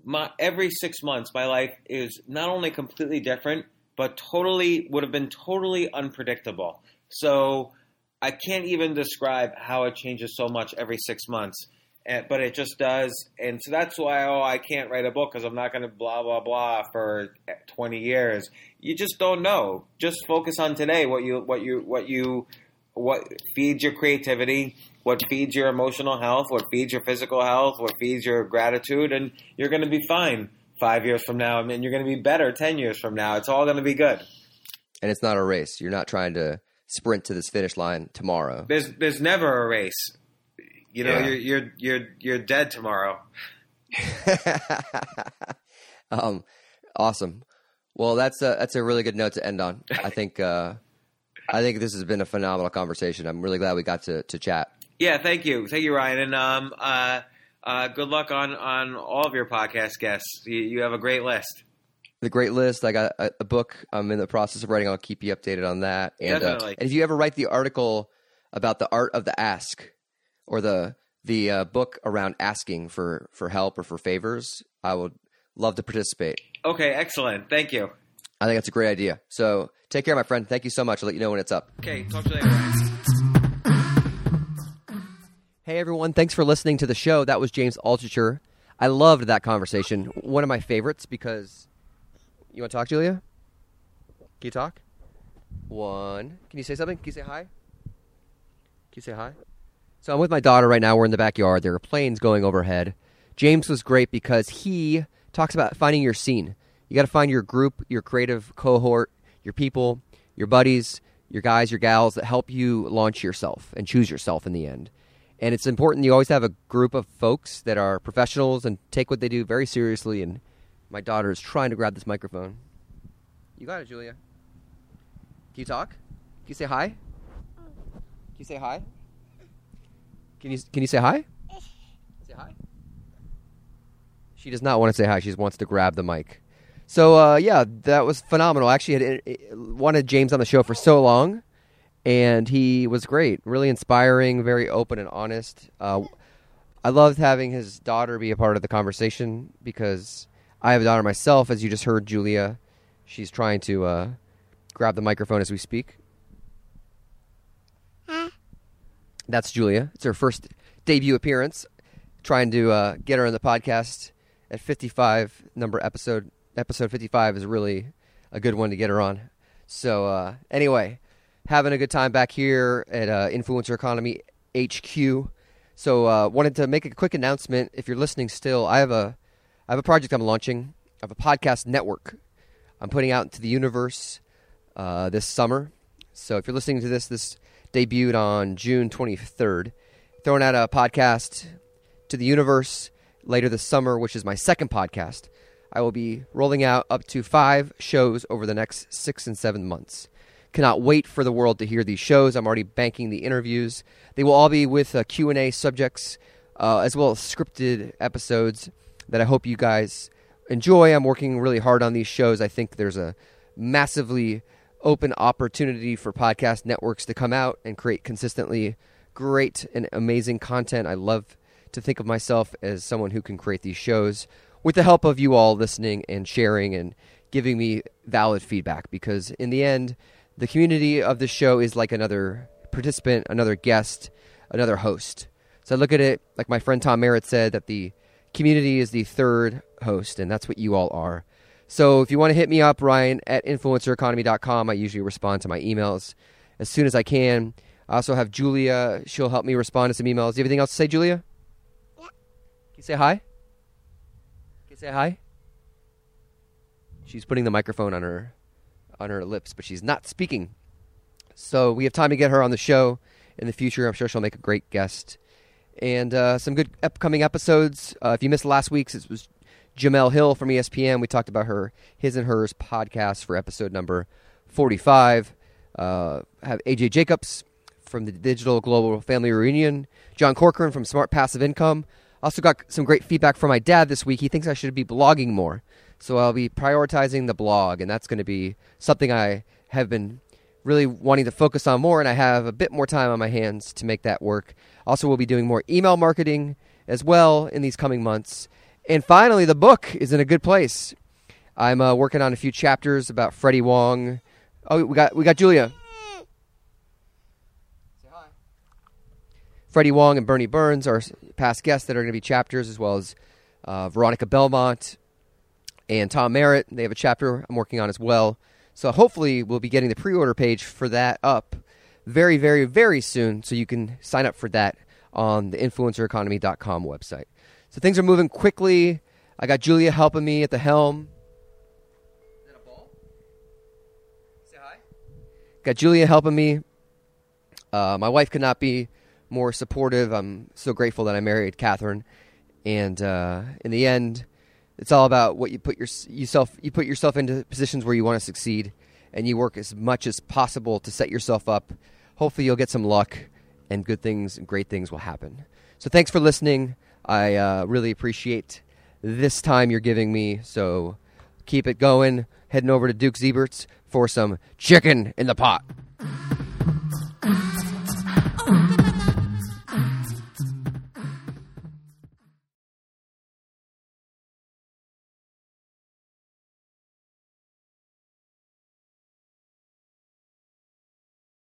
my every 6 months my life is not only completely different, but totally would have been totally unpredictable. So I can't even describe how it changes so much every 6 months. And, but it just does, and so that's why oh I can't write a book because I'm not going to blah blah blah for eh, 20 years. You just don't know. Just focus on today. What you what you what you what feeds your creativity, what feeds your emotional health, what feeds your physical health, what feeds your gratitude, and you're going to be fine five years from now, I and you're going to be better ten years from now. It's all going to be good. And it's not a race. You're not trying to sprint to this finish line tomorrow. There's there's never a race. You know, yeah. you're you're you're you're dead tomorrow. *laughs* um, awesome. Well, that's a that's a really good note to end on. I think uh, I think this has been a phenomenal conversation. I'm really glad we got to to chat. Yeah, thank you, thank you, Ryan, and um, uh, uh, good luck on on all of your podcast guests. You, you have a great list. The great list. I got a, a, book. I'm in the process of writing. I'll keep you updated on that. And, uh, Definitely. and if you ever write the article about the art of the ask, or the the uh, book around asking for for help or for favors, I would love to participate. Okay, excellent. Thank you. I think that's a great idea. So take care, my friend. Thank you so much. I'll let you know when it's up. Okay, talk to you later. Hey everyone, thanks for listening to the show. That was James Altucher. I loved that conversation. One of my favorites because you want to talk, Julia? Can you talk? One. Can you say something? Can you say hi? Can you say hi? So I'm with my daughter right now. We're in the backyard. There are planes going overhead. James was great because he talks about finding your scene. You got to find your group, your creative cohort, your people, your buddies, your guys, your gals that help you launch yourself and choose yourself in the end. And it's important you always have a group of folks that are professionals and take what they do very seriously. And my daughter is trying to grab this microphone. You got it, Julia. Can you talk? Can you say hi? Can you say hi? Can you can you say hi? Say hi. She does not want to say hi. She just wants to grab the mic. So uh, yeah, that was phenomenal. I actually had uh, wanted James on the show for so long, and he was great. Really inspiring, very open and honest. Uh, I loved having his daughter be a part of the conversation because I have a daughter myself, as you just heard, Julia. She's trying to uh, grab the microphone as we speak. That's Julia. It's her first debut appearance. Trying to uh, get her on the podcast at 55 number episode. Episode 55 is really a good one to get her on. So uh, anyway, having a good time back here at uh, Influencer Economy HQ. So uh, wanted to make a quick announcement. If you're listening still, I have a I have a project I'm launching. I have a podcast network. I'm putting out into the universe uh, this summer. So if you're listening to this, this debuted on June 23rd. Throwing out a podcast to the universe later this summer, which is my second podcast. I will be rolling out up to five shows over the next six and seven months. Cannot wait for the world to hear these shows. I'm already banking the interviews. They will all be with uh, Q&A subjects uh, as well as scripted episodes that I hope you guys enjoy. I'm working really hard on these shows. I think there's a massively open opportunity for podcast networks to come out and create consistently great and amazing content. I love to think of myself as someone who can create these shows with the help of you all listening and sharing and giving me valid feedback because in the end the community of the show is like another participant, another guest, another host. So I look at it like my friend Tom Merritt said that the community is the third host, and that's what you all are. So if you want to hit me up, Ryan at influencereconomy.com, I usually respond to my emails as soon as I can. I also have Julia. She'll help me respond to some emails. Do you have anything else to say, Julia? Yeah. Can you say hi? Can you say hi? She's putting the microphone on her on her lips, but she's not speaking. So we have time to get her on the show in the future. I'm sure she'll make a great guest. And uh, some good upcoming episodes. Uh, if you missed last week's, it was Jemele Hill from ESPN. We talked about her his and hers podcast for episode number 45. Uh, have AJ Jacobs from the Digital Global Family Reunion. John Corcoran from Smart Passive Income. Also got some great feedback from my dad this week. He thinks I should be blogging more. So I'll be prioritizing the blog, and that's going to be something I have been really wanting to focus on more, and I have a bit more time on my hands to make that work. Also, we'll be doing more email marketing as well in these coming months. And finally, the book is in a good place. I'm uh, working on a few chapters about Freddie Wong. Oh, we got we got Julia. Say hi. Freddie Wong and Burnie Burns are past guests that are going to be chapters, as well as uh, Veronica Belmont and Tom Merritt. They have a chapter I'm working on as well. So hopefully, we'll be getting the pre-order page for that up very, very, very soon, so you can sign up for that on the influencereconomy.com website. So things are moving quickly. I got Julia helping me at the helm. Is that a ball? Say hi. Got Julia helping me. Uh, my wife could not be more supportive. I'm so grateful that I married Catherine, and uh, in the end, it's all about what you put your, yourself you put yourself into positions where you want to succeed, and you work as much as possible to set yourself up. Hopefully, you'll get some luck, and good things and great things will happen. So, thanks for listening. I uh, really appreciate this time you're giving me. So, keep it going. Heading over to Duke Zeibert's for some chicken in the pot.